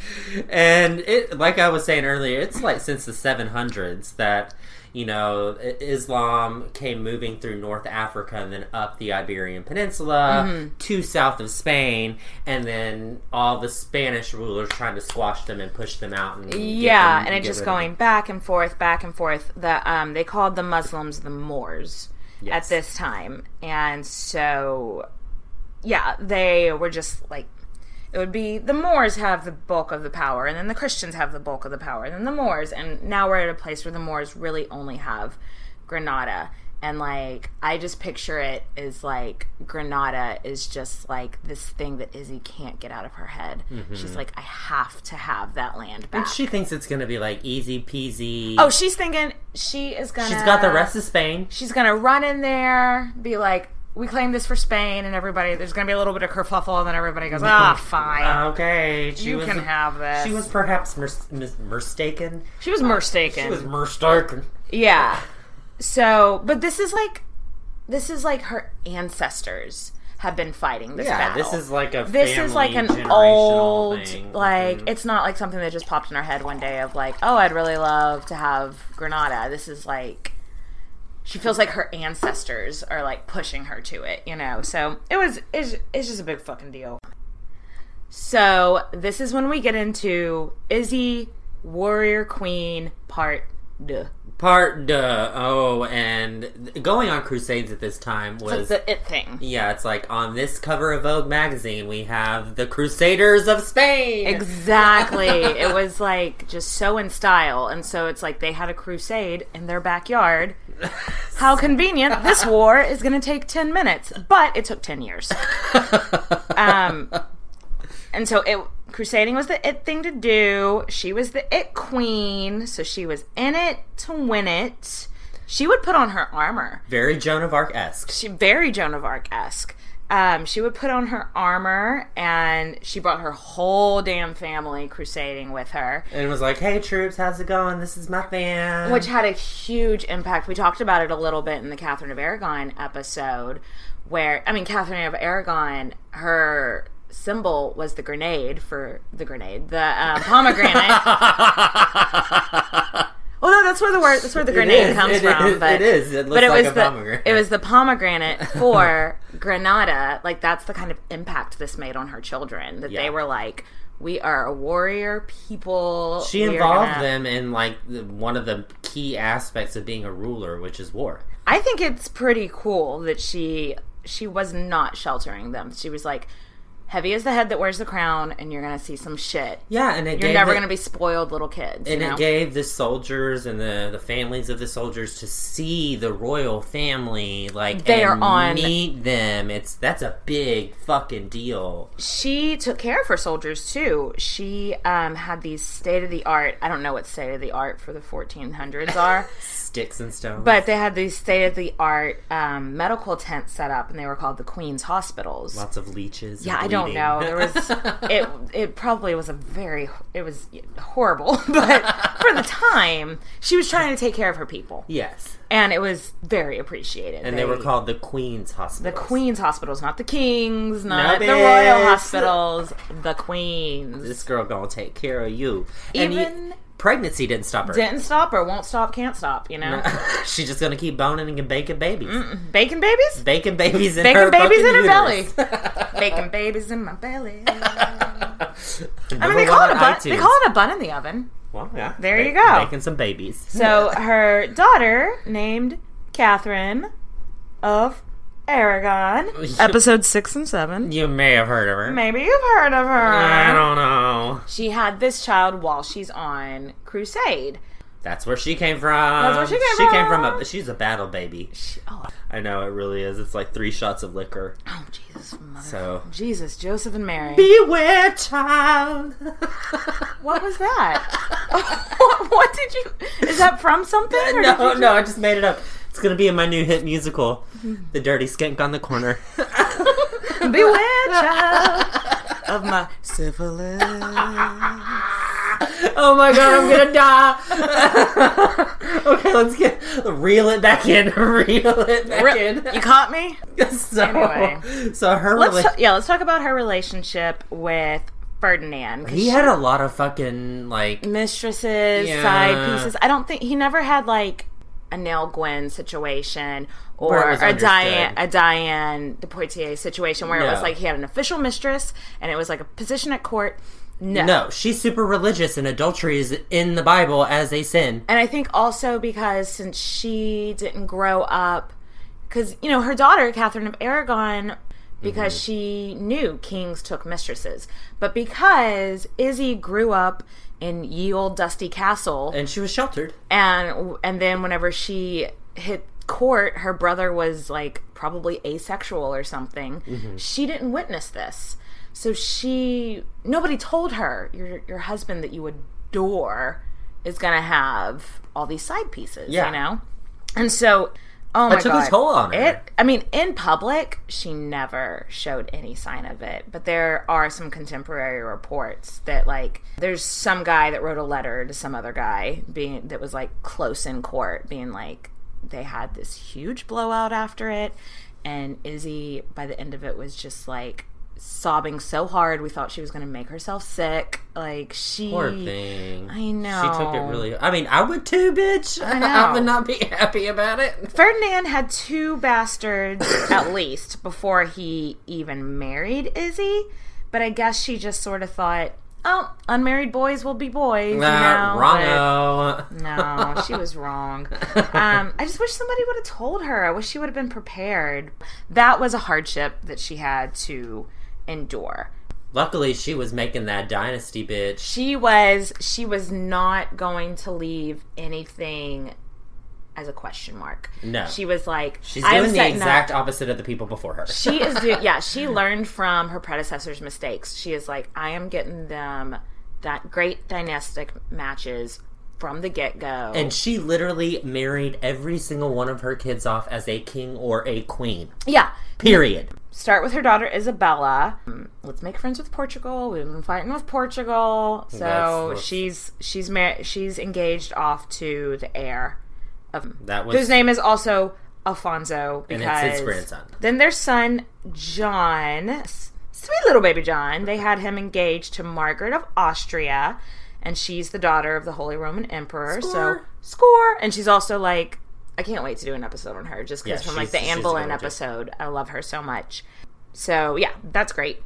And it, like I was saying earlier, it's like since the 700s that you know Islam came moving through North Africa and then up the Iberian Peninsula Mm-hmm. to south of Spain, and then all the Spanish rulers trying to squash them and push them out. And Yeah, them- and it just going back and forth, back and forth. The um, they called the Muslims the Moors, at this time. And so, yeah, they were just like, it would be the Moors have the bulk of the power, and then the Christians have the bulk of the power, and then the Moors. And now we're at a place where the Moors really only have Granada. And like, I just picture it as like Granada is just like this thing that Izzy can't get out of her head. Mm-hmm. She's like, I have to have that land back. And she thinks it's gonna be like easy peasy. oh, she's thinking she is gonna. she's got the rest of Spain. She's gonna run in there, be like, "We claim this for Spain," and everybody. There's gonna be a little bit of kerfuffle, and then everybody goes, "Ah, *laughs* fine, Okay, she you was, can have this." She was perhaps mis- mis- mistaken. she was mistaken. She was mistaken. yeah. So, but this is like, this is like her ancestors have been fighting this Yeah, battle. this is like a this is like an old thing. like Mhm. it's not like something that just popped in her head one day of like oh i'd really love to have granada this is like she feels like her ancestors are like pushing her to it you know so it was it's, it's just a big fucking deal so this is when we get into izzy warrior queen part two. part duh. Oh, and going on crusades at this time was like the it thing yeah. It's like on this cover of Vogue magazine we have the Crusaders of Spain. Exactly. *laughs* it was like just so in style. And so it's like they had a crusade in their backyard. *laughs* How convenient. This war is going to take 10 minutes, but it took 10 years. *laughs* Um, and so it crusading was the it thing to do. She was the it queen, so she was in it to win it. She would put on her armor. Very Joan of Arc esque. She very Joan of Arc esque. Um, she would put on her armor, and she brought her whole damn family crusading with her, And was like, hey troops, how's it going? This is my fam. which had a huge impact. We talked about it a little bit in the Catherine of Aragon episode, where I mean, Catherine of Aragon, her symbol was the grenade for the grenade, the um, *laughs* pomegranate. *laughs* Well, no, that's where the word that's where the grenade is, comes from. is, but it is. It looks but it like was a the pomegranate. it was the pomegranate *laughs* for Granada. Like that's the kind of impact this made on her children. That Yeah. they were like, we are a warrior people. She We involved gonna-" them in like the, one of the key aspects of being a ruler, which is war. I think it's pretty cool that she she was not sheltering them. She was like, heavy is the head that wears the crown, and you're gonna see some shit. Yeah, and it You're never the- gonna be spoiled little kids. And you know? it gave the soldiers and the, the families of the soldiers to see the royal family, like They and are on- meet them. It's that's a big fucking deal. she took care of her soldiers too. She um, had these state of the art. I don't know what state of the art for the 1400s are, *laughs* Sticks and stones. but they had these state of the art um, medical tents set up, and they were called the Queen's Hospitals. lots of leeches. yeah, and I don't know. There was it. It probably was a very. It was horrible, *laughs* but for the time, she was trying to take care of her people, yes, and it was very appreciated. and they, were called the Queen's Hospitals. the Queen's hospitals, not the Kings, not the. Royal Hospitals, the Queens. This girl gonna take care of you. And you- Even- pregnancy didn't stop her. didn't stop or won't stop, can't stop. You know, *laughs* She's just gonna keep boning and baking babies. Baking babies, Baking babies in bacon her babies in her fucking belly, *laughs* baking babies in my belly. *laughs* I mean, they call it a bun. They call it a bun in the oven. Well, yeah. There you go. Baking some babies. So her daughter, named Catherine of Aragon, *laughs* episode six and seven. You may have heard of her. Maybe you've heard of her. I don't know. She had this child while she's on crusade. That's where she came from. That's where she came She came from from. a. She's a battle baby. She, oh, I know it really is. It's like three shots of liquor. oh, Jesus, mother. So Jesus, Joseph and Mary. beware, child. *laughs* What was that? what, *laughs* what did you? Is that from something? or did no, you no, I just made it up. It's gonna be in my new hit musical. "The Dirty Skink on the Corner." *laughs* Beware, child *laughs* of my syphilis. oh my god, I'm gonna *laughs* die. okay, let's get reel it back in. Reel it back Re- in. You caught me. so, Anyway. so her Let's rela- ta- yeah, let's talk about her relationship with Ferdinand. 'cause he had a lot of fucking like mistresses, Yeah. side pieces. I don't think he never had like a Nell Gwyn situation or a Diane a Diane de Poitiers situation where it was like he had an official mistress and it was like a position at court. No. No, she's super religious, and adultery is in the Bible as a sin. And I think also because since she didn't grow up because you know her daughter Catherine of Aragon because mm-hmm. she knew kings took mistresses, but because Izzy grew up in ye old dusty castle, And she was sheltered. and and then whenever she hit court, her brother was like probably asexual or something. Mm-hmm. She didn't witness this, so she nobody told her your your husband that you adore is gonna have all these side pieces, Yeah. you know, and so. Oh my took god! a toll on her. It, I mean, in public, she never showed any sign of it. But there are some contemporary reports that, like, there's some guy that wrote a letter to some other guy being that was like close in court, being like, they had this huge blowout after it, and Izzy by the end of it was just like sobbing so hard we thought she was going to make herself sick. Like she, Poor thing. I know. She took it really. I mean, I would too, bitch. I, *laughs* know. would not be happy about it. Ferdinand had two bastards *coughs* at least before he even married Izzy, but I guess she just sort of thought, "Oh, unmarried boys will be boys." You know? Uh, No, she was wrong. *laughs* Um, I just wish somebody would have told her. I wish she would have been prepared. That was a hardship that she had to endure. Luckily, she was making that dynasty, bitch. She was she was not going to leave anything as a question mark. No. She was like She's "I'm doing the setting up- exact opposite of the people before her. she is do *laughs* yeah she learned from her predecessor's mistakes she is like i am getting them that great dynastic matches from the get-go and she literally married every single one of her kids off as a king or a queen. yeah Period. Start with her daughter isabella let's make friends with portugal we've been fighting with portugal so she's she's mar- she's engaged off to the heir of That was whose name is also Alfonso And because it's his grandson. Then their son John, sweet little baby John, they had him engaged to Margaret of Austria, and she's the daughter of the Holy Roman Emperor. So Score. score, and she's also like, I can't wait to do an episode on her just because Yeah, from like the Anne Boleyn episode, I love her so much. So yeah, that's great.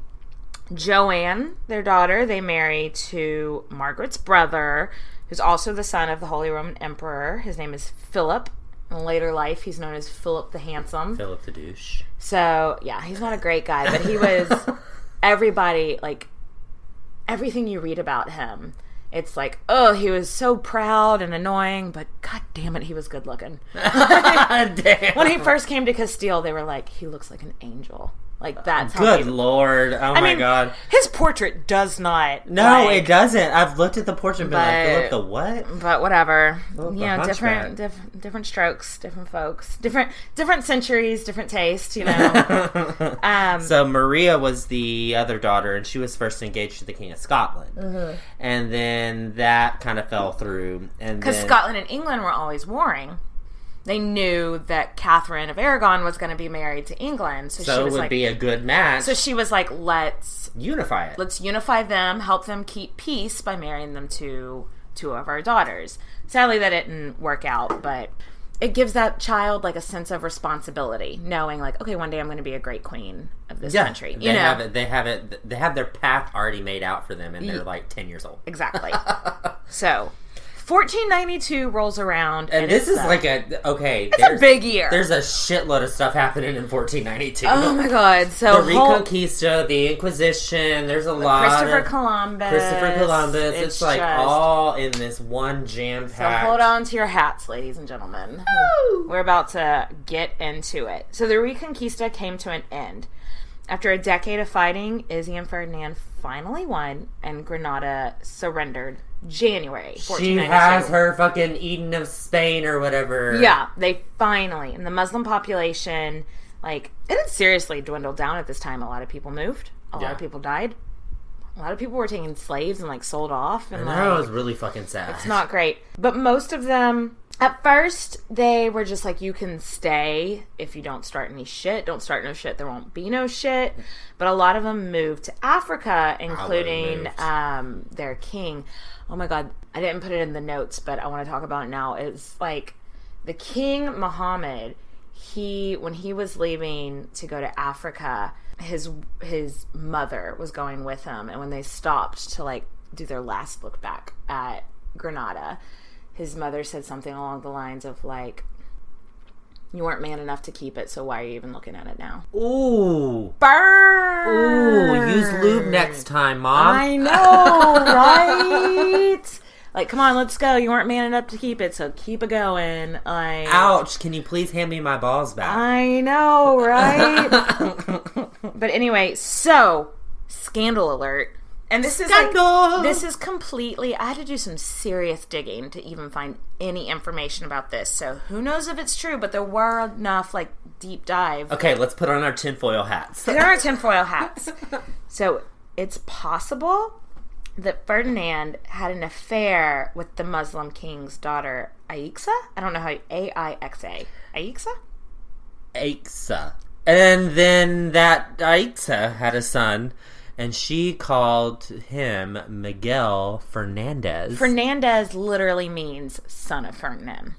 Joanne, their daughter, they marry to Margaret's brother, who's also the son of the Holy Roman Emperor. His name is Philip. In later life, he's known as Philip the Handsome. Philip the douche. So, yeah, he's not a great guy, but he was *laughs* everybody, like, everything you read about him. It's like, oh, he was so proud and annoying, but god damn it, he was good looking. *laughs* When he first came to Castile, they were like, he looks like an angel. Like, that's how Good he- lord. Oh I my mean, god. his portrait does not. No, like- it doesn't. I've looked at the portrait and been like, But- the what? but whatever. Philip you know, different, diff- different strokes, different folks, different, different centuries, different tastes. You know. *laughs* um, So Maria was the other daughter, and she was first engaged to the King of Scotland, Mm-hmm. and then that kind of fell through. And because Scotland and England were always warring. They knew that Catherine of Aragon was going to be married to England, so, so she it would like, be a good match. so she was like, let's unify it. let's unify them, help them keep peace by marrying them to two of our daughters. Sadly, that didn't work out, but it gives that child like a sense of responsibility, knowing like, okay, one day I'm going to be a great queen of this yeah, country. they You know, have it. They have it. They have their path already made out for them, and they're like ten years old. exactly. *laughs* so, 1492 rolls around, And this is a- like a okay. it's a big year. There's a shitload of stuff happening in 1492. oh my god! So the whole- Reconquista, the Inquisition. There's a lot. Christopher Columbus. Christopher Columbus. It's, like just- all in this one jam So hold on to your hats, ladies and gentlemen. We're about to get into it. So the Reconquista came to an end. After a decade of fighting, Izzy and Ferdinand finally won, and Granada surrendered January She has her fucking Eden of Spain or whatever. Yeah, they finally, and the Muslim population, like, it had seriously dwindled down at this time. A lot of people moved, a lot of people died, a lot of people were taken slaves and, like, sold off. And, And like, that was really fucking sad. It's not great. But most of them, at first, they were just like, you can stay if you don't start any shit. Don't start no shit. There won't be no shit. But a lot of them moved to Africa, including um, their king. Oh my God. I didn't put it in the notes, but I want to talk about it now. It's like the King Muhammad. He, when he was leaving to go to Africa, his his mother was going with him, and when they stopped to like do their last look back at Granada, his mother said something along the lines of like, You weren't man enough to keep it, so why are you even looking at it now? Ooh. Burn. Ooh, use lube next time, Mom. I *laughs* know, right? like, come on, let's go. You weren't man enough to keep it, so keep it going. Like, Ouch, can you please hand me my balls back? I know, right? *laughs* but anyway, so scandal alert. And this is like this is completely I had to do some serious digging to even find any information about this. So who knows if it's true, but there were enough like deep dive. okay, let's put on our tinfoil hats. There *laughs* are tinfoil hats. So it's possible that Ferdinand had an affair with the Muslim king's daughter Aixa. I don't know how A I X A. Aixa? Aixa. And then that Aixa had a son, and she called him Miguel Fernandez. Fernandez literally means son of Ferdinand.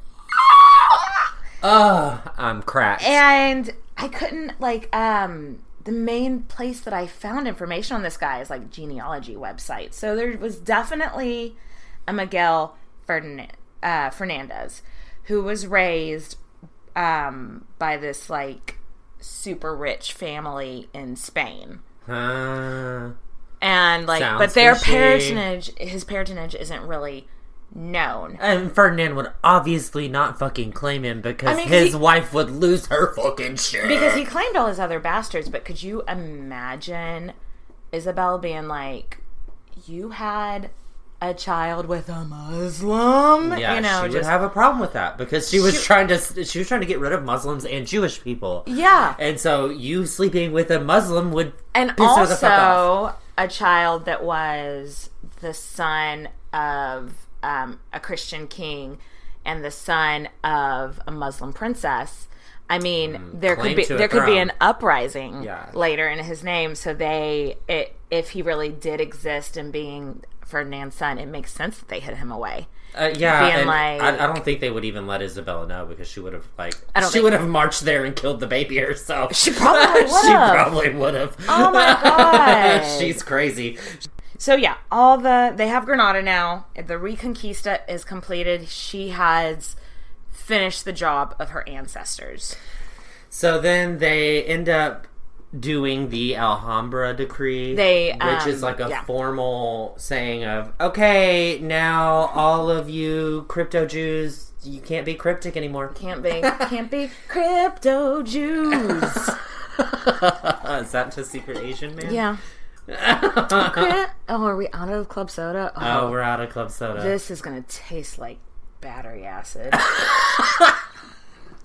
oh, I'm cracked. And I couldn't like um the main place that I found information on this guy is like genealogy website. So there was definitely a Miguel Ferdinand, uh, Fernandez who was raised um by this like super rich family in Spain. Uh, And like Sounds but their fishy. parentage his parentage isn't really known. and Ferdinand would obviously not fucking claim him because I mean, his he- wife would lose her fucking shit. because he claimed all his other bastards but could you imagine isabel being like you had a child with a muslim yeah, you know she would just have a problem with that because she was She- trying to she was trying to get rid of Muslims and Jewish people. yeah And so you sleeping with a Muslim would and piss her the fuck off. also a child that was the son of um, a christian king and the son of a muslim princess I mean, there Mm, claim could be there could be an uprising Yeah. later in his name. So they, it, if he really did exist and being Ferdinand's son, it makes sense that they hid him away. Uh, yeah, being and like- I, I don't think they would even let Isabella know because she would have like she would have marched there and killed the baby herself. She probably *laughs* would've. probably would have. Oh my *laughs* God. she's crazy. So yeah, all the they have Granada now. The Reconquista is completed. She has finished the job of her ancestors. So then they end up doing the Alhambra decree, They, which is um, like a yeah. formal saying of okay, now all of you crypto Jews, you can't be cryptic anymore. Can't be, *laughs* can't be crypto Jews. *laughs* is that to Secret Asian man? Yeah. *laughs* Oh, are we out of club soda? Oh, we're out of club soda. This is gonna taste like battery acid.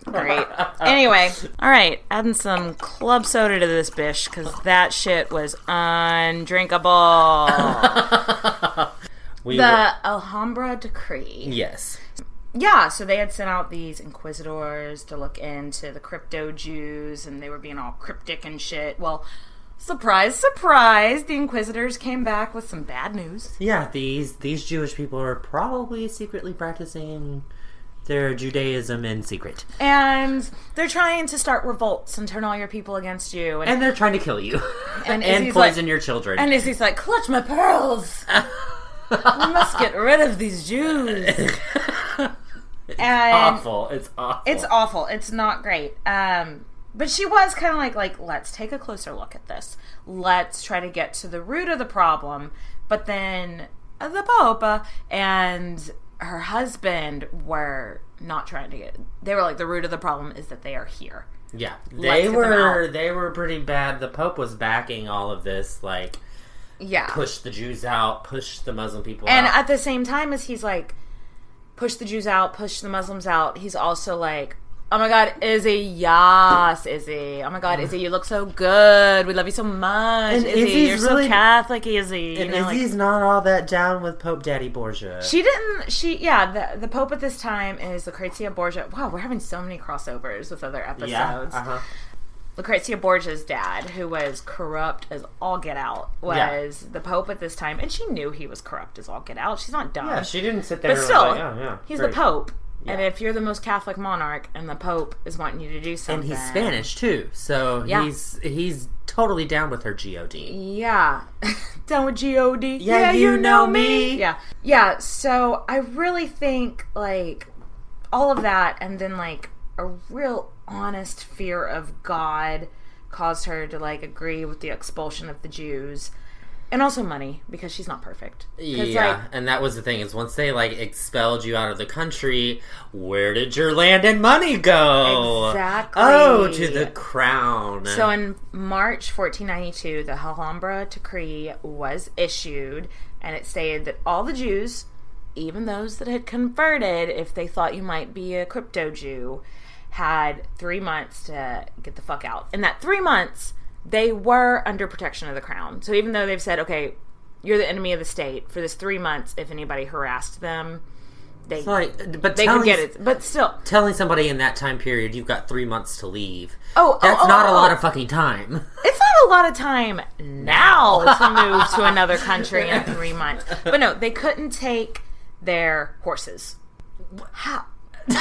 Great. Anyway, all right, adding some club soda to this bish because that shit was undrinkable. *laughs* we the were, Alhambra Decree. yes. Yeah, so they had sent out these inquisitors to look into the crypto Jews, and they were being all cryptic and shit. Well, surprise, surprise, the inquisitors came back with some bad news. Yeah, these these Jewish people are probably secretly practicing their Judaism in secret, And they're trying to start revolts and turn all your people against you. And, and they're trying to kill you *laughs* And *laughs* and, poison like- your children. and Izzy's like, clutch my pearls! *laughs* we must get rid of these Jews. and awful. It's awful. It's awful. It's not great. Um, but she was kind of like, like, let's take a closer look at this. Let's try to get to the root of the problem. But then the Pope and her husband were not trying to get. They were like, the root of the problem is that they are here. yeah. They were they were pretty bad. The Pope was backing all of this, like Yeah. push the Jews out, push the Muslim people And out. at the same time as he's like, push the Jews out, push the Muslims out, he's also like, oh my God, Izzy, yes, Izzy. Oh my God, Izzy, you look so good. We love you so much. And Izzy, Izzy's you're really- so Catholic, Izzy. You and know, like- Izzy's not all that down with Pope Daddy Borgia. she didn't, she, yeah, the, the Pope at this time is Lucrezia Borgia. Wow, we're having so many crossovers with other episodes. yeah. Uh-huh. Lucrezia Borgia's dad, who was corrupt as all get out, Yeah. was the Pope at this time, and she knew he was corrupt as all get out. She's not dumb. Yeah, she didn't sit there. But still, like, yeah, yeah, he's great. the Pope. And if you're the most Catholic monarch and the Pope is wanting you to do something, and he's Spanish too, so Yeah. he's he's totally down with her God. Yeah. *laughs* Down with G-O-D. Yeah, you know me. Yeah. Yeah, so I really think, like, all of that and then, like, a real honest fear of God caused her to like agree with the expulsion of the Jews. And also money because she's not perfect. Yeah, like, and that was the thing is once they like expelled you out of the country, where did your land and money go? Exactly. Oh, to the crown. So in March 1492, the Alhambra Decree was issued, and it stated that all the Jews, even those that had converted, if they thought you might be a crypto Jew, had three months to get the fuck out. In that three months, they were under protection of the crown. So even though they've said, okay, you're the enemy of the state for this three months, if anybody harassed them, they like, but they telling, could get it. But still, Telling somebody in that time period you've got three months to leave. Oh, oh that's oh, oh, not a oh, lot oh. of fucking time. *laughs* it's not a lot of time now to move to another country in three months. But no, they couldn't take their horses. How? *laughs*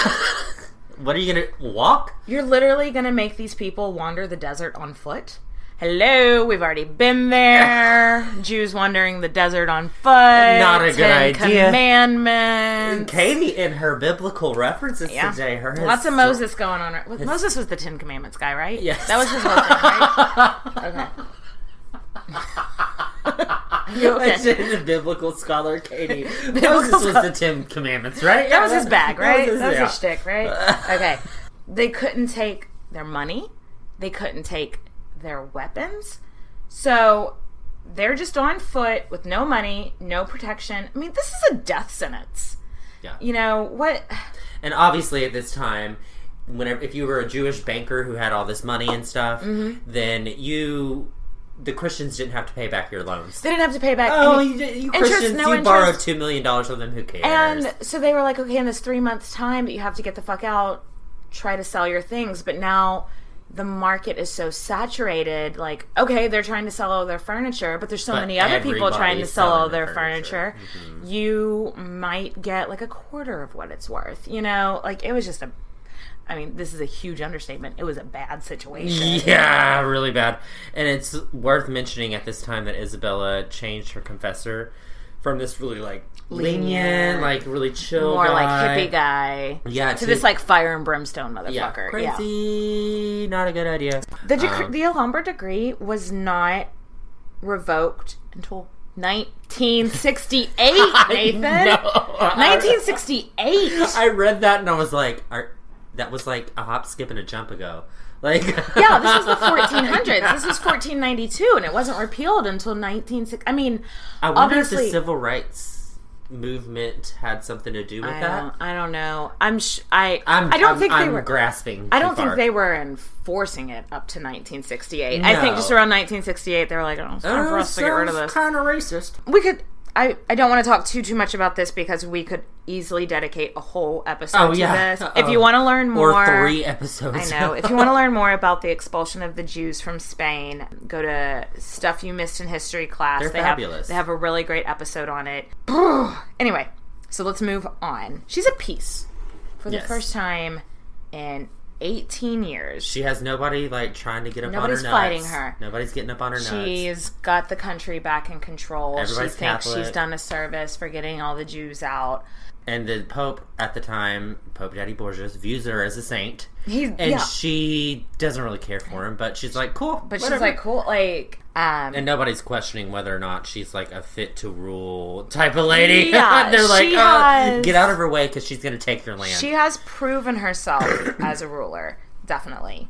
What are you gonna walk? You're literally going to make these people wander the desert on foot? Hello, we've already been there. *laughs* Jews wandering the desert on foot. Not a good Ten idea. Commandments. Katie in her biblical references Yeah. today. Her Lots of Moses going on. Well, Moses was the Ten Commandments guy, right? Yes. That was his whole thing, right? Okay. Okay? *laughs* The biblical scholar Katie. *laughs* Moses was the Ten Commandments, right? That was his bag, right? his- That was yeah. his shtick, right? Okay. They couldn't take their money. They couldn't take their weapons. So they're just on foot with no money, no protection. I mean, this is a death sentence. Yeah. You know what? And obviously, at this time, whenever if you were a Jewish banker who had all this money and stuff, Mm-hmm. then you, the Christians didn't have to pay back your loans. They didn't have to pay back. Oh, any- you, you interest, Christians, no you borrowed two million dollars from them. Who cares? And so they were like, okay, in this three months time that you have to get the fuck out, try to sell your things. But now the market is so saturated. Like, okay, they're trying to sell all their furniture, but there's so But many other people trying to sell all their furniture. furniture. Mm-hmm. You might get like a quarter of what it's worth. You know, like it was just a. I mean, this is a huge understatement. It was a bad situation. *laughs* Yeah, really bad. And it's worth mentioning at this time that Isabella changed her confessor from this really like lenient, like really chill, More like hippie guy. Yeah, To this like fire and brimstone motherfucker. Yeah. crazy, not a good idea. The dec- Um, the Alhambra decree was not revoked until 1968, *laughs* Nathan. know. *laughs* 1968. I read that and I was like, are, that was like a hop, skip, and a jump ago. *laughs* Like, yeah, this was the 1400s. This was 1492, and it wasn't repealed until 1960. I mean, I wonder if the civil rights movement had something to do with I that. don't, I don't know. I'm. Sh- I. I'm, I don't I'm- think they I'm were. grasping. I don't think far. they were enforcing it up to 1968. I think just around 1968, they were like, "Oh, it's time for oh, us to get rid of this." Kind of racist. we could I, I don't want to talk too too much about this because we could easily dedicate a whole episode Oh to yeah. this. If you want to learn more or three episodes. I know. If you want to *laughs* learn more about the expulsion of the Jews from Spain, go to Stuff You Missed in History class. They're they fabulous. Have, they have a really great episode on it. *sniffs* anyway, so let's move on. She's a piece for the Yes. first time in 18 years. she has nobody like trying to get up Nobody's on her nuts. fighting her. Nobody's getting up on her nuts. She's got the country back in control. Everybody's she thinks she's done a service for getting all the Jews out. And the Pope at the time, Pope Daddy Borgias, views her as a saint. He's And yeah. she doesn't really care for him, but she's like, cool. but she's like cool, like um, And nobody's questioning whether or not she's like a fit to rule type of lady. Yeah, *laughs* They're like, uh, has- get out of her way because she's going to take your land. she has proven herself *coughs* as a ruler, definitely.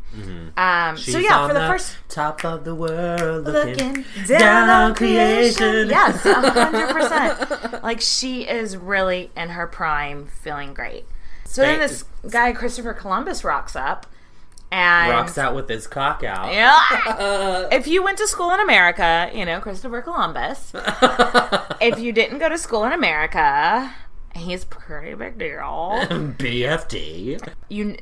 Um, so Mm-hmm. Yeah, for the, first top of the world, looking, looking down, on creation. yes, hundred *laughs* percent. Like she is really in her prime, feeling great. So then this guy Christopher Columbus rocks up and rocks out with his cock out. Yeah. *laughs* if you went to school in America, you know, Christopher Columbus. *laughs* if you didn't go to school in America, he's pretty big deal. BFD. You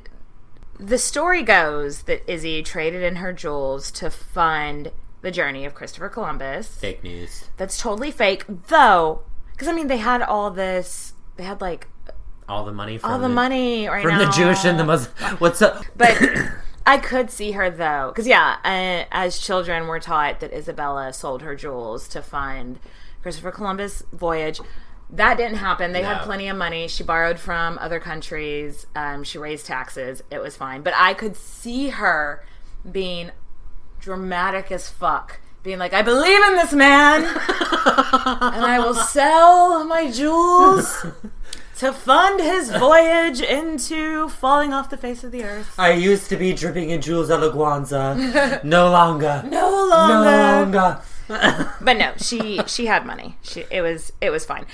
the story goes that Izzy traded in her jewels to fund the journey of Christopher Columbus. Fake news. That's totally fake, though, because I mean they had all this. They had like All the money from all the money right from now. the Jewish and the Muslim. What's up? *laughs* But I could see her though, because yeah, uh, as children, we're taught that Isabella sold her jewels to fund Christopher Columbus' voyage. That didn't happen. They had plenty of money. She borrowed from other countries. Um, she raised taxes. It was fine. But I could see her being dramatic as fuck. Being like, I believe in this man, *laughs* and I will sell my jewels to fund his voyage into falling off the face of the earth. I used to be dripping in jewels the Guanza. No longer. No *laughs* No longer. longer. But no, she she had money. She it was it was fine.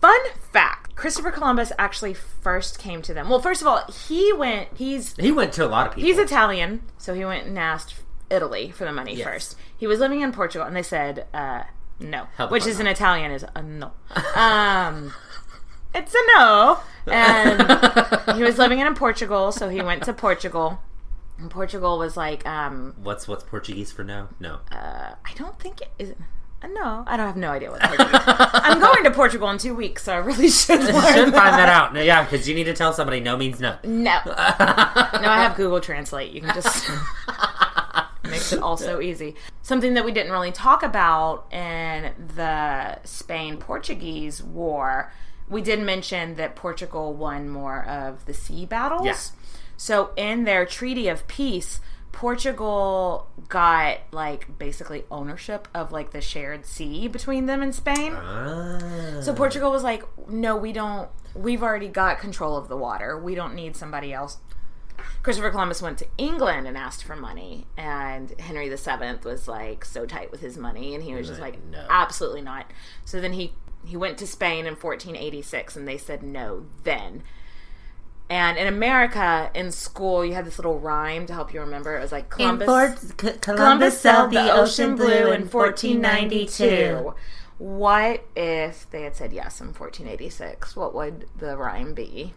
Fun fact: Christopher Columbus actually first came to them. Well, first of all, he went. He's He went to a lot of people. he's Italian, so he went and asked Italy for the money Yes. first. He was living in Portugal, and they said uh, no, Hell which is in Italian is a no. Um, it's a no, and *laughs* he was living in Portugal, so he went to Portugal. And Portugal was like, um, What's what's Portuguese for no? No. uh, I don't think it is. No, I don't have no idea what. I'm going to Portugal in two weeks, so I really *laughs* should Should find that out. No, Yeah, because you need to tell somebody no means no. No, *laughs* no, I have Google Translate. You can just *laughs* makes it all so easy. Something that we didn't really talk about in the Spain Portuguese War. We did mention that Portugal won more of the sea battles. Yeah. So in their treaty of peace, Portugal got like basically ownership of like the shared sea between them and Spain. Ah. So Portugal was like, no, we don't. We've already got control of the water. We don't need somebody else. Christopher Columbus went to England and asked for money, and Henry VII was like so tight with his money, and he was just Like, no. absolutely not. So then he he went to Spain in 1486, and they said no then. And in America, in school, you had this little rhyme to help you remember. It was like Columbus. Columbus sailed the ocean blue in 1492. What if they had said yes in 1486? What would the rhyme be?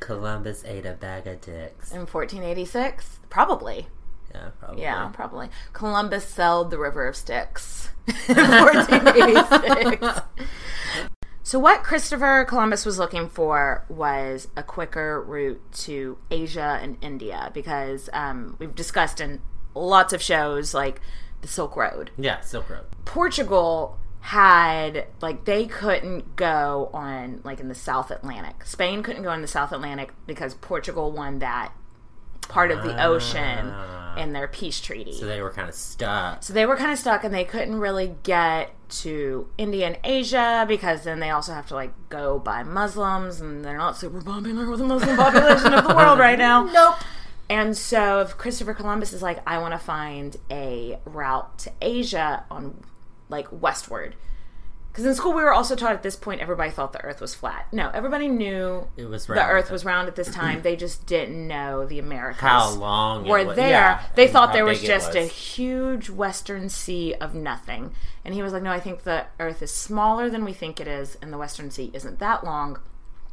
Columbus ate a bag of dicks. In 1486? Probably. Yeah, probably. Yeah, probably. Columbus sailed the River of Styx *laughs* in 1486. *laughs* so, what Christopher Columbus was looking for was a quicker route to Asia and India because um, we've discussed in lots of shows like the Silk Road. Yeah, Silk Road. Portugal had like they couldn't go on like in the South Atlantic. Spain couldn't go in the South Atlantic because Portugal won that part of the ocean ah. in their peace treaty. So they were kind of stuck. So they were kind of stuck and they couldn't really get to India and Asia because then they also have to like go by Muslims and they're not super popular with the Muslim population of the *laughs* world right now. Nope. And so if Christopher Columbus is like, I want to find a route to Asia on like westward. Because in school we were also taught at this point everybody thought the earth was flat. No, everybody knew It was round. the earth was round at this *clears throat* time. they just didn't know the Americas How long it were was- there. yeah, they thought there was just a huge western sea of nothing. And he was like, No, I think the earth is smaller than we think it is, and the western sea isn't that long.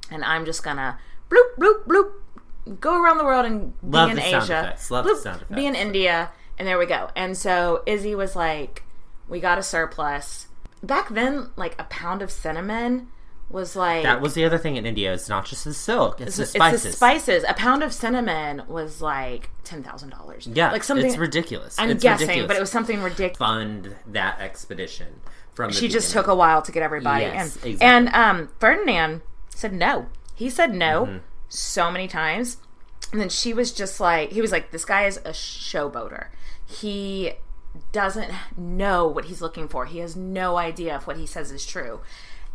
And I'm just gonna bloop, bloop, bloop, go around the world and be Love in the Asia. effects. Love the bloop, Be in. India, and there we go. And so Izzy was like, We got a surplus. Back then, like a pound of cinnamon was like That was the other thing in India. It's not just the silk; it's, the spices. it's the spices. A pound of cinnamon was like ten thousand dollars. Yeah, like something It's ridiculous. I'm it's guessing, ridiculous. but it was something ridiculous. fund that expedition from. She just took a while to get everybody Yes, in. exactly. And um, Ferdinand said no. He said no Mm-hmm. so many times. And then she was just like, he was like, this guy is a showboater. He doesn't know what he's looking for. He has no idea if what he says is true.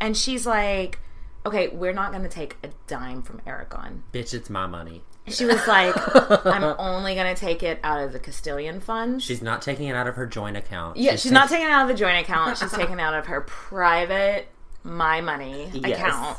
And she's like, okay, we're not going to take a dime from Aragon. Bitch, it's my money. She was like, *laughs* I'm only going to take it out of the Castilian funds. She's not taking it out of her joint account. Yeah, she's, not taking. taking it out of the joint account. She's *laughs* taking it out of her private my money Yes. account.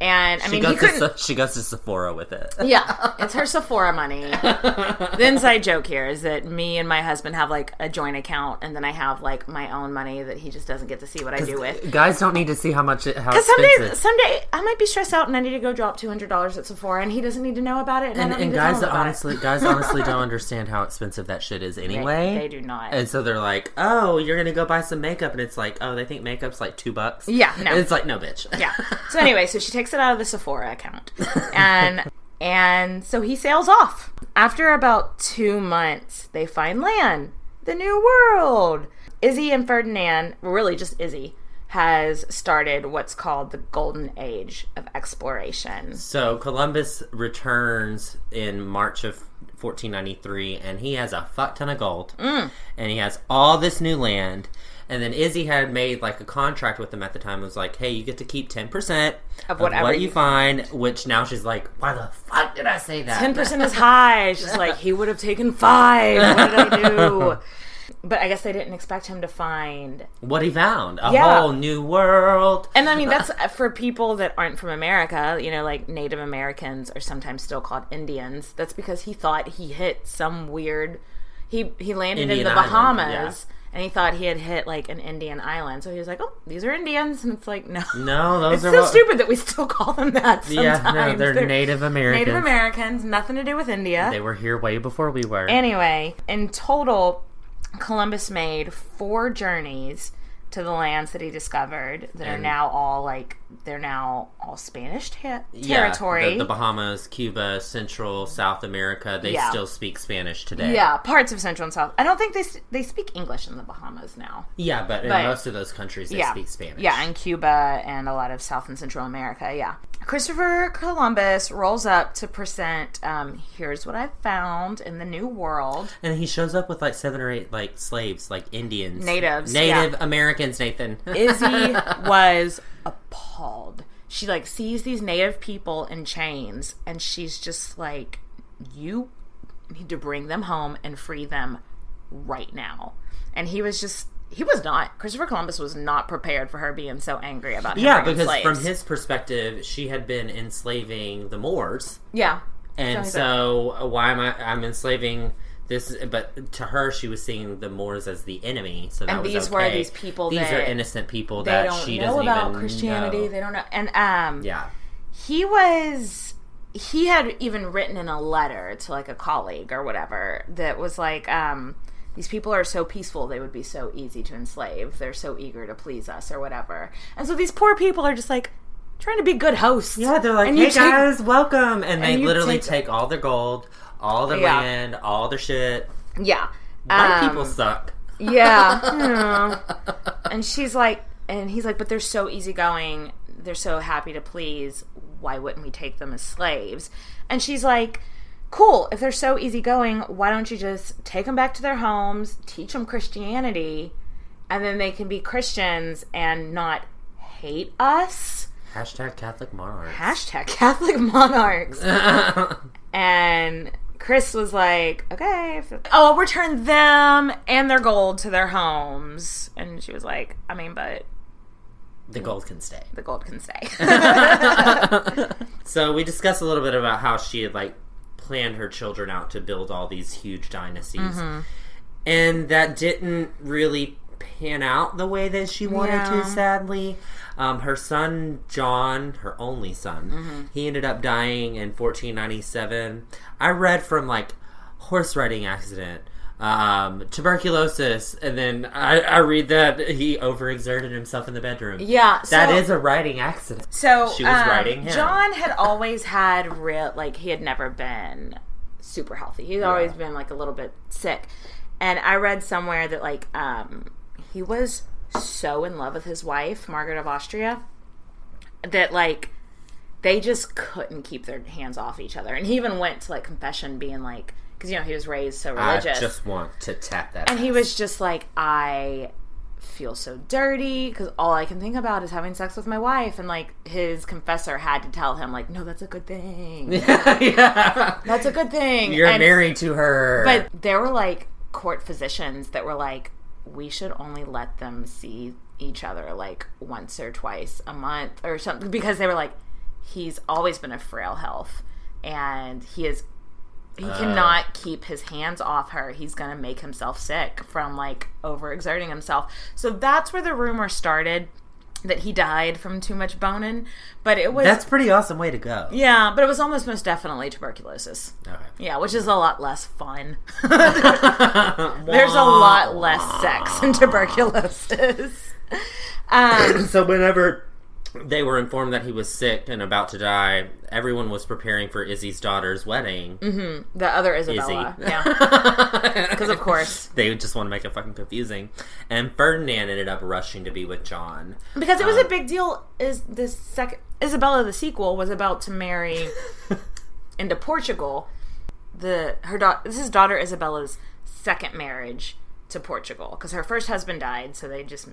And I She mean, to, she goes to Sephora with it. *laughs* Yeah, it's her Sephora money. *laughs* the inside joke here is that me and my husband have like a joint account, and then I have like my own money that he just doesn't get to see what I do with. Guys don't need to see how much it, how someday, someday I might be stressed out and I need to go drop two hundred dollars at Sephora, and he doesn't need to know about it, and, and, and guys tell him about honestly, guys honestly don't understand how expensive that shit is anyway. they do not. And so they're like, "Oh, you're gonna go buy some makeup," and it's like, "Oh, they think makeup's like two bucks." Yeah, no. And it's like, no, bitch. yeah. *laughs* So anyway, so she takes it out of the Sephora account, and *laughs* and so he sails off. After about two months, they find land, the New World. Izzy and Ferdinand, really just Izzy, has started what's called the golden age of exploration. So Columbus returns in March of 1493, and he has a fuck ton of gold, Mm. and he has all this new land. And then Izzy had made like a contract with him at the time. It was like, "Hey, you get to keep ten percent Of whatever what you- you find." Which now she's like, "Why the fuck did I say that?" Ten percent is high. *laughs* She's like, he would have taken five. What did I do? *laughs* But I guess they didn't expect him to find. What he found a Yeah. whole new world. And I mean, that's for people that aren't from America. You know, like Native Americans are sometimes still called Indians. That's because he thought he hit some weird. He he landed in Indian the island, Bahamas. And he thought he had hit like an Indian island, so he was like, "Oh, these are Indians," and it's like, no, No, those it's are so what- stupid that we still call them that. Sometimes. *laughs* Yeah, no, they're, Native Americans. Native Americans, nothing to do with India. They were here way before we were. Anyway, in total, Columbus made four journeys to the lands that he discovered that are now all like they're now all Spanish ter- Yeah, territory. the, the Bahamas, Cuba, Central, South America, they Yeah. still speak Spanish today. yeah, parts of Central and South. I don't think they they speak English in the Bahamas now. Yeah, but in most of those countries, they yeah, speak Spanish. Yeah, and Cuba and a lot of South and Central America. Yeah, Christopher Columbus rolls up to present. Um, Here's what I found in the New World. And he shows up with like seven or eight like slaves, like Indians, Natives, Native. Americans. Nathan, Izzy *laughs* was appalled. She like sees these native people in chains and she's just like you need to bring them home and free them right now. And he was just he was not Christopher Columbus was not prepared for her being so angry about him yeah, because slaves. from his perspective, she had been enslaving the Moors, yeah and he's so uh, why am I? I'm enslaving. This, but to her, she was seeing the Moors as the enemy. So that And was these were these people These are innocent people they that don't she know doesn't about even Christianity. know. They don't know. And um, Yeah, he was he had even written in a letter to like a colleague or whatever that was like um these people are so peaceful they would be so easy to enslave they're so eager to please us or whatever and so these poor people are just like trying to be good hosts Yeah, they're like, And you hey take- guys, welcome. And they you literally take- take, all their gold, all the Yeah. land, all the shit. yeah White Um, people suck. yeah yeah. *laughs* and she's like and he's like but they're so easygoing they're so happy to please why wouldn't we take them as slaves and she's like cool if they're so easygoing why don't you just take them back to their homes teach them christianity and then they can be christians and not hate us Hashtag Catholic monarchs. hashtag catholic monarchs *laughs* and Chris was like, okay, oh, I'll return them and their gold to their homes. And she was like, I mean, but the gold can stay. the gold can stay. *laughs* So we discussed a little bit about how she had like planned her children out to build all these huge dynasties, Mm-hmm. and that didn't really pan out the way that she wanted Yeah. to. Sadly, um, her son John, her only son, Mm-hmm. he ended up dying in 1497. I read from like horse riding accident. Um, tuberculosis, and then I, I read that he overexerted himself in the bedroom. yeah. that so- is a riding accident. So She was um, writing him. John had always had real like he had never been super healthy. He's always been like a little bit sick. And I read somewhere that like um he was so in love with his wife, Margaret of Austria, that like they just couldn't keep their hands off each other. And he even went to like confession being like because you know he was raised so religious. I just want to tap that. And he was just like, I feel so dirty because all I can think about is having sex with my wife. And like his confessor had to tell him, like, no, that's a good thing. *laughs* yeah. That's a good thing. You're And- married to her. But there were like court physicians that were like, we should only let them see each other like once or twice a month or something because they were like, he's always been a frail health and he is he uh. cannot keep his hands off her. He's going to make himself sick from like overexerting himself. So that's where the rumor started that he died from too much boning, but it was that's pretty awesome way to go. yeah, but it was almost most definitely tuberculosis. Okay. Yeah, which is a lot less fun. *laughs* *laughs* There's a lot less sex in tuberculosis. *laughs* Um, *clears throat* So whenever they were informed that he was sick and about to die, everyone was preparing for Izzy's daughter's wedding. Mm-hmm. The other Isabella. Izzy. *laughs* Yeah. *laughs* Because, of course. They just want to make it fucking confusing. And Ferdinand ended up rushing to be with John. Because it was a um, big deal. Is this second Isabella the sequel was about to marry *laughs* into Portugal. The her daughter. This is daughter Isabella's second marriage to Portugal because her first husband died, so they just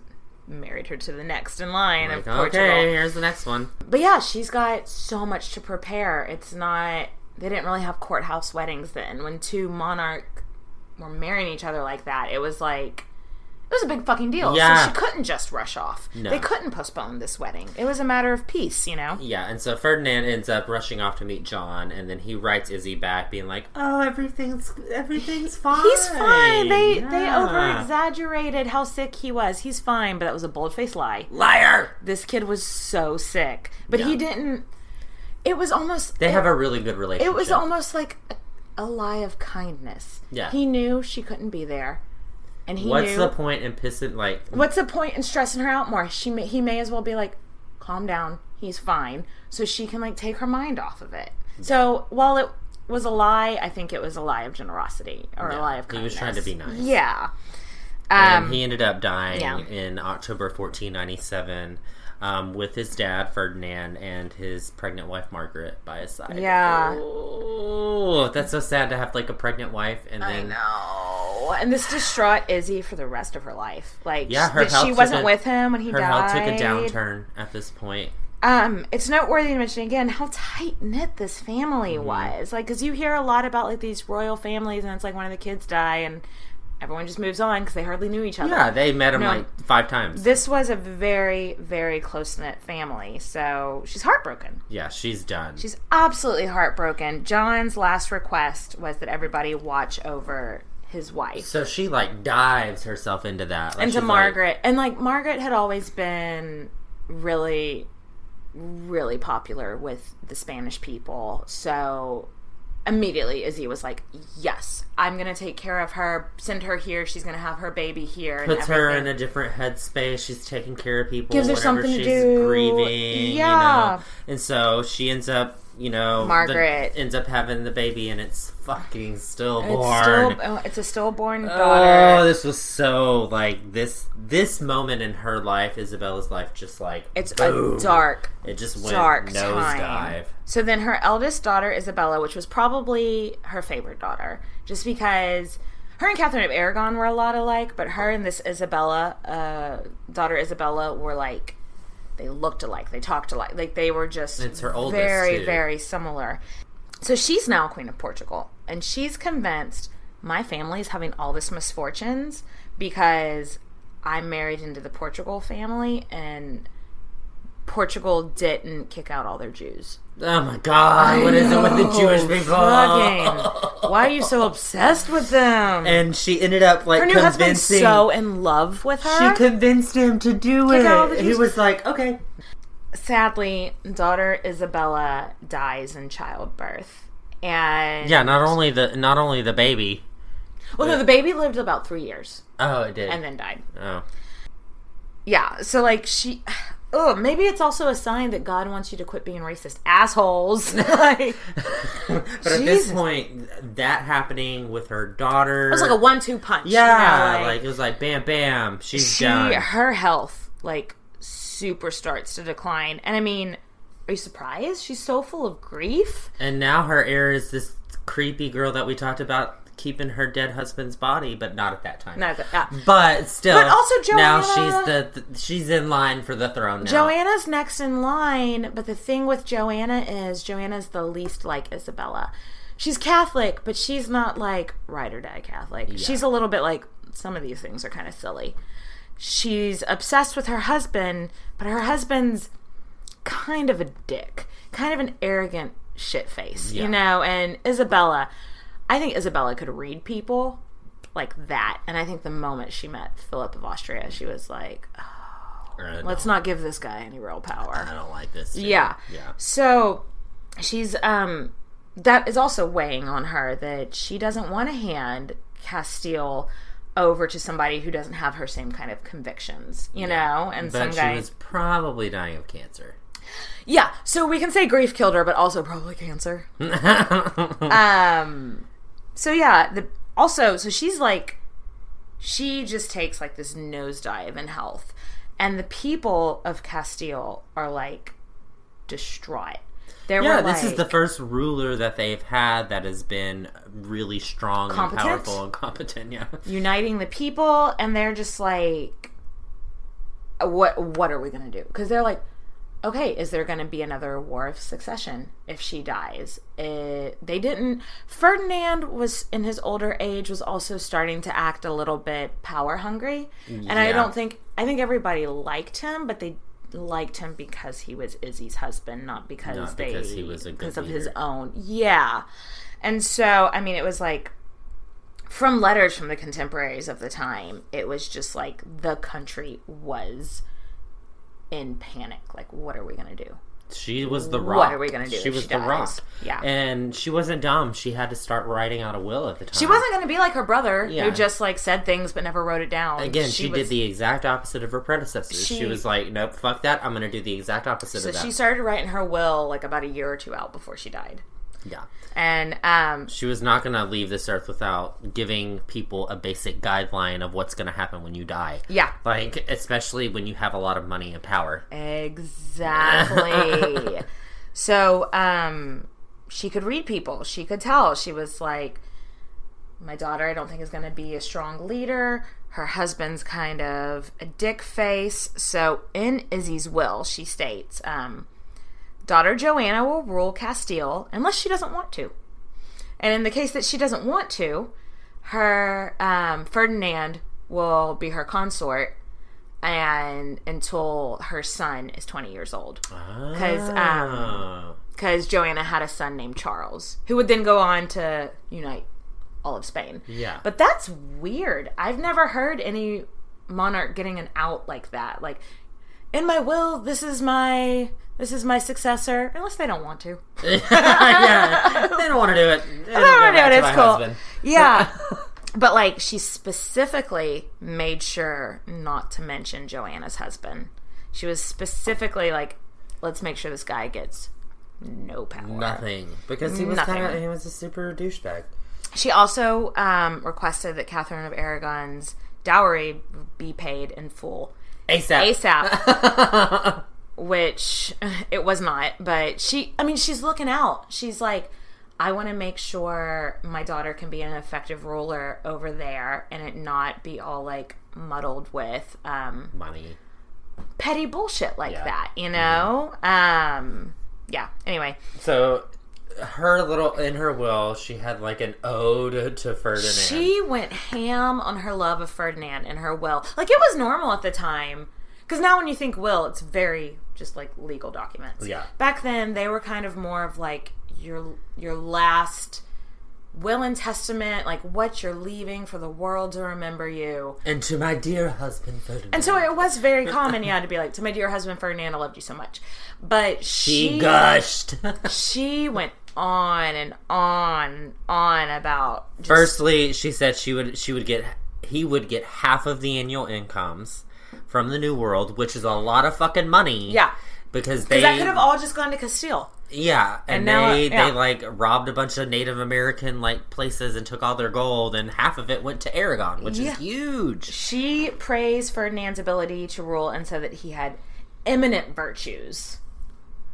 married her to the next in line Like, of Portugal. okay, here's the next one. But yeah, she's got so much to prepare. It's not. They didn't really have courthouse weddings then. When two monarch were marrying each other like that, it was like it was a big fucking deal. Yeah. So she couldn't just rush off. No. They couldn't postpone this wedding. It was a matter of peace, you know. Yeah, and so Ferdinand ends up rushing off to meet John, and then he writes Izzy back, being like, "Oh, everything's everything's fine. He's fine. They they Yeah. over exaggerated how sick he was. He's fine, but that was a bold faced lie. liar." This kid was so sick, but he didn't. It was almost. They it- have a really good relationship. It was almost like a, a lie of kindness. Yeah. He knew she couldn't be there, and he What's knew. the point in pissing like? What's the point in stressing her out more? She may, he may as well be like, calm down. He's fine, so she can like take her mind off of it. So while it was a lie, I think it was a lie of generosity or a lie of kindness. he was trying to be nice. Yeah. and Um, he ended up dying yeah. in October 1497 um, with his dad Ferdinand and his pregnant wife Margaret by his side. Yeah. Oh, that's so sad to have like a pregnant wife and then know. and this distraught Izzy for the rest of her life. Like, Yeah, her health she wasn't a- with him when he her died. Her health took a downturn at this point. Um, it's noteworthy to mention again how tight knit this family Mm-hmm. was. Like, because you hear a lot about like these royal families, and it's like one of the kids die, and everyone just moves on because they hardly knew each other. Yeah, they met him No. like five times. This was a very, very close knit family, so she's heartbroken. yeah, she's done. She's absolutely heartbroken. John's last request was that everybody watch over his wife. so she like dives herself into that. Like, and she's to like- Margaret. and like Margaret had always been really, really popular with the Spanish people. So immediately Izzy was like, Yes, I'm gonna take care of her, send her here, she's gonna have her baby here. and puts her in a different headspace. She's taking care of people. Gives her something to do. Grieving, Yeah. You know? And so she ends up, you know, the- Margaret. ends up having the baby, and it's fucking It's stillborn. still oh, it's a stillborn daughter. Oh, this was so like this this moment in her life, Isabella's life, just like it's boom. a dark It just went dark nosedive. So then her eldest daughter Isabella, which was probably her favorite daughter, just because her and Catherine of Aragon were a lot alike, but her and this Isabella, uh, daughter Isabella, were like they looked alike, they talked alike, like they were just It's her oldest, very too. very similar. So she's now queen of Portugal, and she's convinced my family is having all this misfortunes because I'm married into the Portugal family and Portugal didn't kick out all their Jews. Oh my god, what is it with the Jewish people? Fucking, why are you so obsessed with them? And she ended up like her new husband's so in love with her. she convinced him to do Kick it. all the He was like, okay. Sadly, daughter Isabella dies in childbirth, and Yeah, not only the not only the baby. well, no, the baby lived about three years Oh, it did. and then died. oh, Yeah, so like she. Oh, maybe it's also a sign that God wants you to quit being racist, assholes. *laughs* like, *laughs* but at this point, that happening with her daughter, it was like a one-two punch. you yeah, know, like, it was like bam, bam, she's she done. her health like super starts to decline and i mean are you surprised she's so full of grief And now her heir is this creepy girl that we talked about keeping her dead husband's body, but not at that time. no that, uh, But still, But also Joanna, now she's the, the she's in line for the throne now. joanna's next in line but the thing with joanna is joanna's the least like isabella she's catholic but she's not like ride or die catholic she's a little bit like some of these things are kind of silly she's obsessed with her husband but her husband's kind of a dick, kind of an arrogant shit face, Yeah. you know. And Isabella, I think Isabella could read people like that, and I think the moment she met Philip of Austria, she was like, "Oh, Uh, "Let's no, not give this guy any real power. I don't like this. dude. Yeah, yeah. So she's um that is also weighing on her that she doesn't want to hand Castile over to somebody who doesn't have her same kind of convictions, you know? And some But guy. she was probably dying of cancer. Yeah, so we can say grief killed her, but also probably cancer. *laughs* um, so yeah, the also so she's like, she just takes like this nosedive in health, and the people of Castile are like distraught. There Yeah, were this is the first ruler that they've had that has been really strong Competent? and powerful and competent. Yeah. uniting the people, and they're just like, what What are we gonna do? Because they're like. Okay, is there going to be another war of succession if she dies? It, they didn't. Ferdinand was in his older age was also starting to act a little bit power hungry, and I don't think I think everybody liked him, but they liked him because he was Izzy's husband, not because Not they because he was a because of his own. Yeah, and so I mean, it was like from letters from the contemporaries of the time, it was just like the country was in panic. Like, what are we gonna do? She was the rock. What are we gonna do She was she the dies? rock. Yeah. And she wasn't dumb. She had to start writing out a will at the time. She wasn't gonna be like her brother, Yeah. who just like said things but never wrote it down. Again, she, was- did the exact opposite of her predecessors. She, She- was like, "Nope, fuck that. I'm to do the exact opposite So of that." So she started writing her will like about a year or two out before she died, yeah, and um, she was not going to leave this earth without giving people a basic guideline of what's going to happen when you die. yeah, Like, especially when you have a lot of money and power. Exactly. *laughs* so, um, she could read people. She could tell. She was like, my daughter, I don't think is going to be a strong leader. Her husband's kind of a dick face. So, in Izzy's will, she states, um, daughter Joanna will rule Castile unless she doesn't want to. And in the case that she doesn't want to, her um, Ferdinand will be her consort and until her son is 20 years old because um Oh. because joanna had a son named charles who would then go on to unite all of spain Yeah. but that's weird i've never heard any monarch getting an out like that like in my will this is my this is my successor unless they don't want to *laughs* yeah, they don't want to do it. They don't wanna do it, it's cool. Yeah. *laughs* but like she specifically made sure not to mention Joanna's husband. She was specifically like, let's make sure this guy gets no power. Nothing because he was Nothing. kind of he was a super douchebag. She also um, requested that Catherine of Aragon's dowry be paid in full ASAP. ASAP. *laughs* which *laughs* it was not, but she, I mean, she's looking out. She's like, I want to make sure my daughter can be an effective ruler over there and it not be all like muddled with um, Money. petty bullshit like Yeah. Mm-hmm. that, you know? Um, yeah, anyway. So her little in her will, she had like an ode to Ferdinand. She went ham on her love of Ferdinand in her will. Like it was normal at the time. Because now when you think will, it's very just like legal documents. Yeah. Back then, they were kind of more of like your your last will and testament, like what you're leaving for the world to remember you. and to my dear husband Ferdinand. And so it was very common, yeah, to be like, to my dear husband Ferdinand, I loved you so much. But she she gushed. *laughs* she went on and on on about just, Firstly, she said she would she would get he would get half of the annual incomes from the New World, which is a lot of fucking money. Yeah. Because they that could have all just gone to Castile. Yeah, and, And now- they yeah. they like robbed a bunch of Native American like places and took all their gold, and half of it went to Aragon, which Yeah. is huge. She praised Ferdinand's ability to rule and said that he had eminent virtues.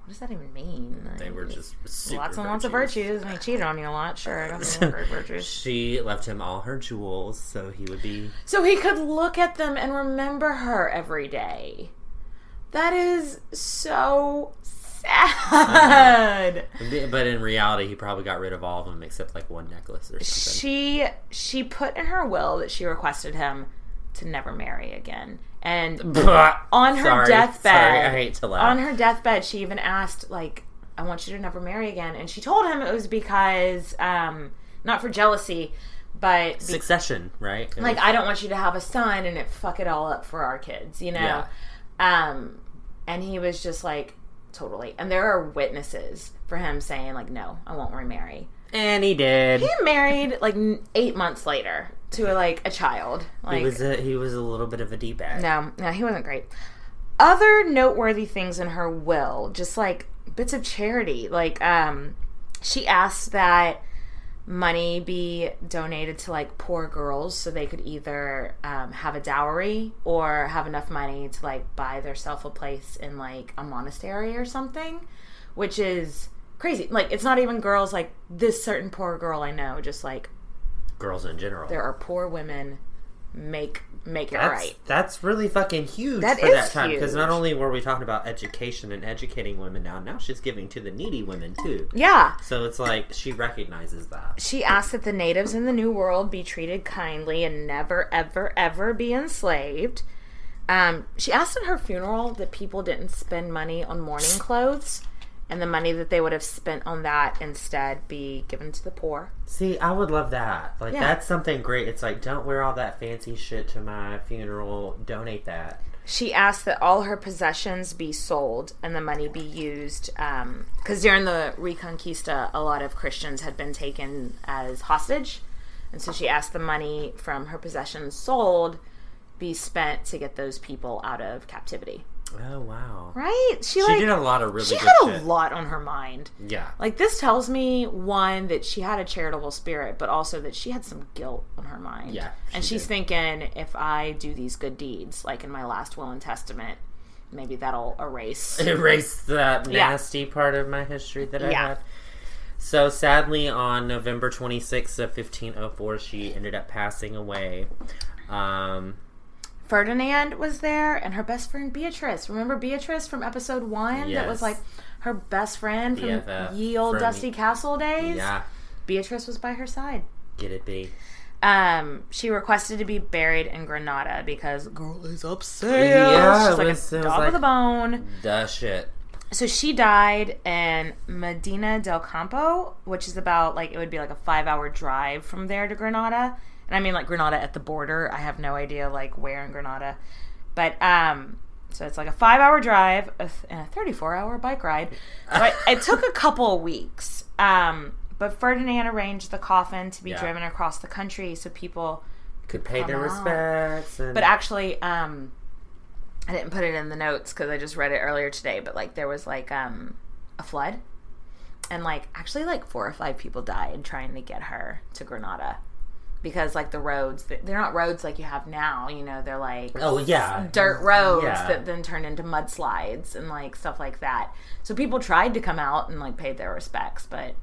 What does that even mean? They were just lots and lots of virtues, and he cheated on you a lot. Sure, I don't great virtues. *laughs* She left him all her jewels, so he would be. So he could look at them and remember her every day. That is so sad. *laughs* But in reality, he probably got rid of all of them except like one necklace or something. She she put in her will that she requested him to never marry again. And on her Sorry, deathbed, sorry, I hate to laugh. On her deathbed, she even asked, like, "I want you to never marry again." And she told him it was because, um, not for jealousy, but be- Succession, right? It like was- I don't want you to have a son and it fuck it all up for our kids, you know. Yeah. Um, and he was just like, totally. And there are witnesses for him saying, like, "No, I won't remarry." and he did. He married like eight months later to a, like a child. Like he was a he was a little bit of a d bag. no, no, he wasn't great. Other noteworthy things in her will, just like bits of charity. Like, um, she asked that money be donated to like poor girls so they could either um, have a dowry or have enough money to like buy themselves a place in like a monastery or something, which is crazy. Like, it's not even girls like this certain poor girl I know, just like Girls in general. there are poor women make make it That's, right. that's really fucking huge That for that time because not only were we talking about education and educating women now, now she's giving to the needy women too. Yeah. So it's like she recognizes that. She asked that the natives in the New World be treated kindly and never, ever, ever be enslaved. Um, she asked at her funeral that people didn't spend money on mourning clothes and the money that they would have spent on that instead be given to the poor. See, I would love that. Like Yeah. that's something great. It's like don't wear all that fancy shit to my funeral. Donate that. She asked that all her possessions be sold and the money be used um, because during the Reconquista, a lot of Christians had been taken as hostage, and so she asked the money from her possessions sold be spent to get those people out of captivity. Oh wow. Right? She, She like did a lot of really she had a lot on her mind. Yeah. Like this tells me one that she had a charitable spirit, but also that she had some guilt on her mind. Yeah, and she's did. thinking, if I do these good deeds, like in my last will and testament, maybe that'll erase. *laughs* erase that Yeah. nasty part of my history that I Yeah. had. So sadly, on November 26th of 1504, she ended up passing away. Um, Ferdinand was there, and her best friend Beatrice. Remember Beatrice from episode one? That was like her best friend from BFF ye old from- Dusty Castle days. yeah, Beatrice was by her side. get it, B. Um, she requested to be buried in Granada because girl is upset. Yeah, She's like was- a dog like- with a bone. The shit. So she died in Medina del Campo, which is about like it would be like a five hour drive from there to Granada. And I mean like Granada at the border. I have no idea like where in Granada. But um so it's like a five hour drive a and a 34 hour bike ride. But *laughs* it took a couple of weeks. Um but Ferdinand arranged the coffin to be Yeah. driven across the country so people Could pay their on. respects. And, but actually, um, I didn't put it in the notes because I just read it earlier today. But like, there was like um, a flood, and like actually, like four or five people died trying to get her to Granada because like the roads, they're not roads like you have now. You know, they're like oh yeah, dirt roads Yeah. that then turn into mudslides and like stuff like that. So people tried to come out and like pay their respects, but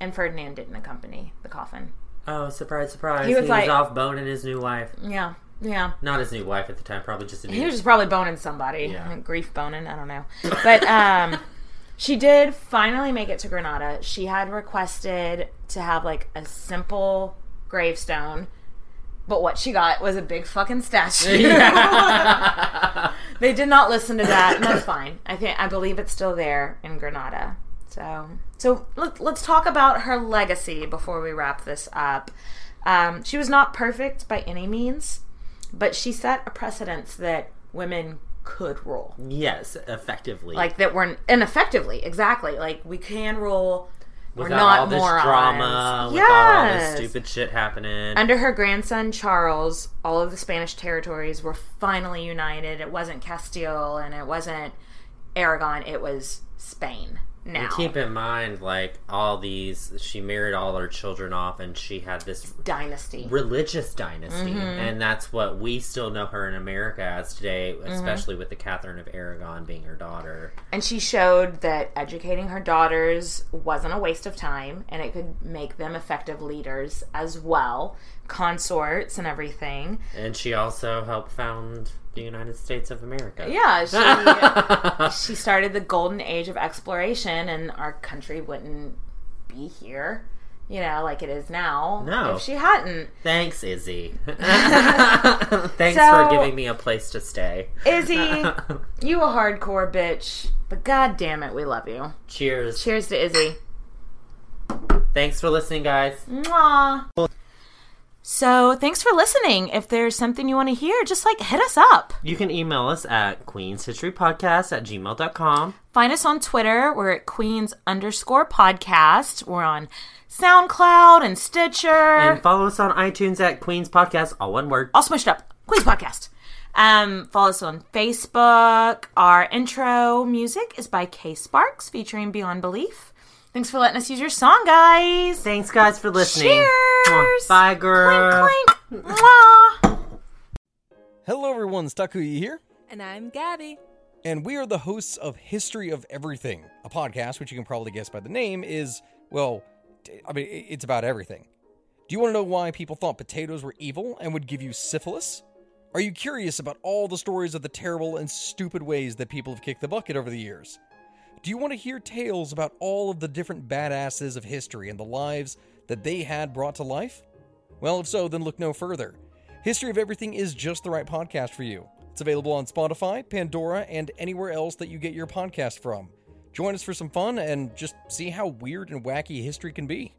and Ferdinand didn't accompany the coffin. Oh, surprise, surprise! He He was was, off boning his new wife. Yeah, yeah. Not his new wife at the time, probably just a new. He was just probably boning somebody. Yeah. *laughs* Grief boning, I don't know. But um *laughs* she did finally make it to Granada. She had requested to have like a simple gravestone. But what she got was a big fucking statue. *laughs* *laughs* they did not listen to that, and that's fine. I think I believe it's still there in Granada. So, so let, let's talk about her legacy before we wrap this up. Um, she was not perfect by any means, but she set a precedence that women could rule, yes, effectively. like that were ineffectively exactly like we can rule. We're without not all this morons. drama, without all this stupid shit happening. Under her grandson Charles, all of the Spanish territories were finally united. It wasn't Castile and it wasn't Aragon, it was Spain. Now. And keep in mind, like all these, she married all her children off, and she had this dynasty. religious dynasty, Mm-hmm. and that's what we still know her in America as today, Mm-hmm. especially with the Catherine of Aragon being her daughter. And she showed that educating her daughters wasn't a waste of time and it could make them effective leaders as well, consorts and everything. And she also helped found the United States of America. Yeah, *laughs* she she started the golden age of exploration and our country wouldn't be here, you know, like it is now No. if she hadn't. Thanks, Izzy. *laughs* Thanks So- for giving me a place to stay. Izzy, *laughs* you a hardcore bitch, but god damn it, we love you. Cheers. Cheers to Izzy. Thanks for listening, guys. Mwah. So thanks for listening. If there's something you want to hear, just like hit us up. You can email us at queenshistorypodcast at gmail.com. Find us on Twitter. We're at Queens underscore podcast. We're on SoundCloud and Stitcher. And follow us on iTunes at Queens Podcast, all one word. all smushed up. Queens Podcast. Um, follow us on Facebook. Our intro music is by K Sparks featuring Beyond Belief. Thanks for letting us use your song, guys. Thanks, guys, for listening. Cheers. Bye, girl. Clink, clink. Mwah. Hello, everyone. Takuya here, And I'm Gabby. and we are the hosts of History of Everything, a podcast which you can probably guess by the name is, well, I mean, it's about everything. Do you want to know why people thought potatoes were evil and would give you syphilis? Are you curious about all the stories of the terrible and stupid ways that people have kicked the bucket over the years? Do you want to hear tales about all of the different badasses of history and the lives that they had brought to life? Well, if so, then look no further. History of Everything is just the right podcast for you. It's available on Spotify, Pandora, and anywhere else that you get your podcast from. Join us for some fun and just see how weird and wacky history can be.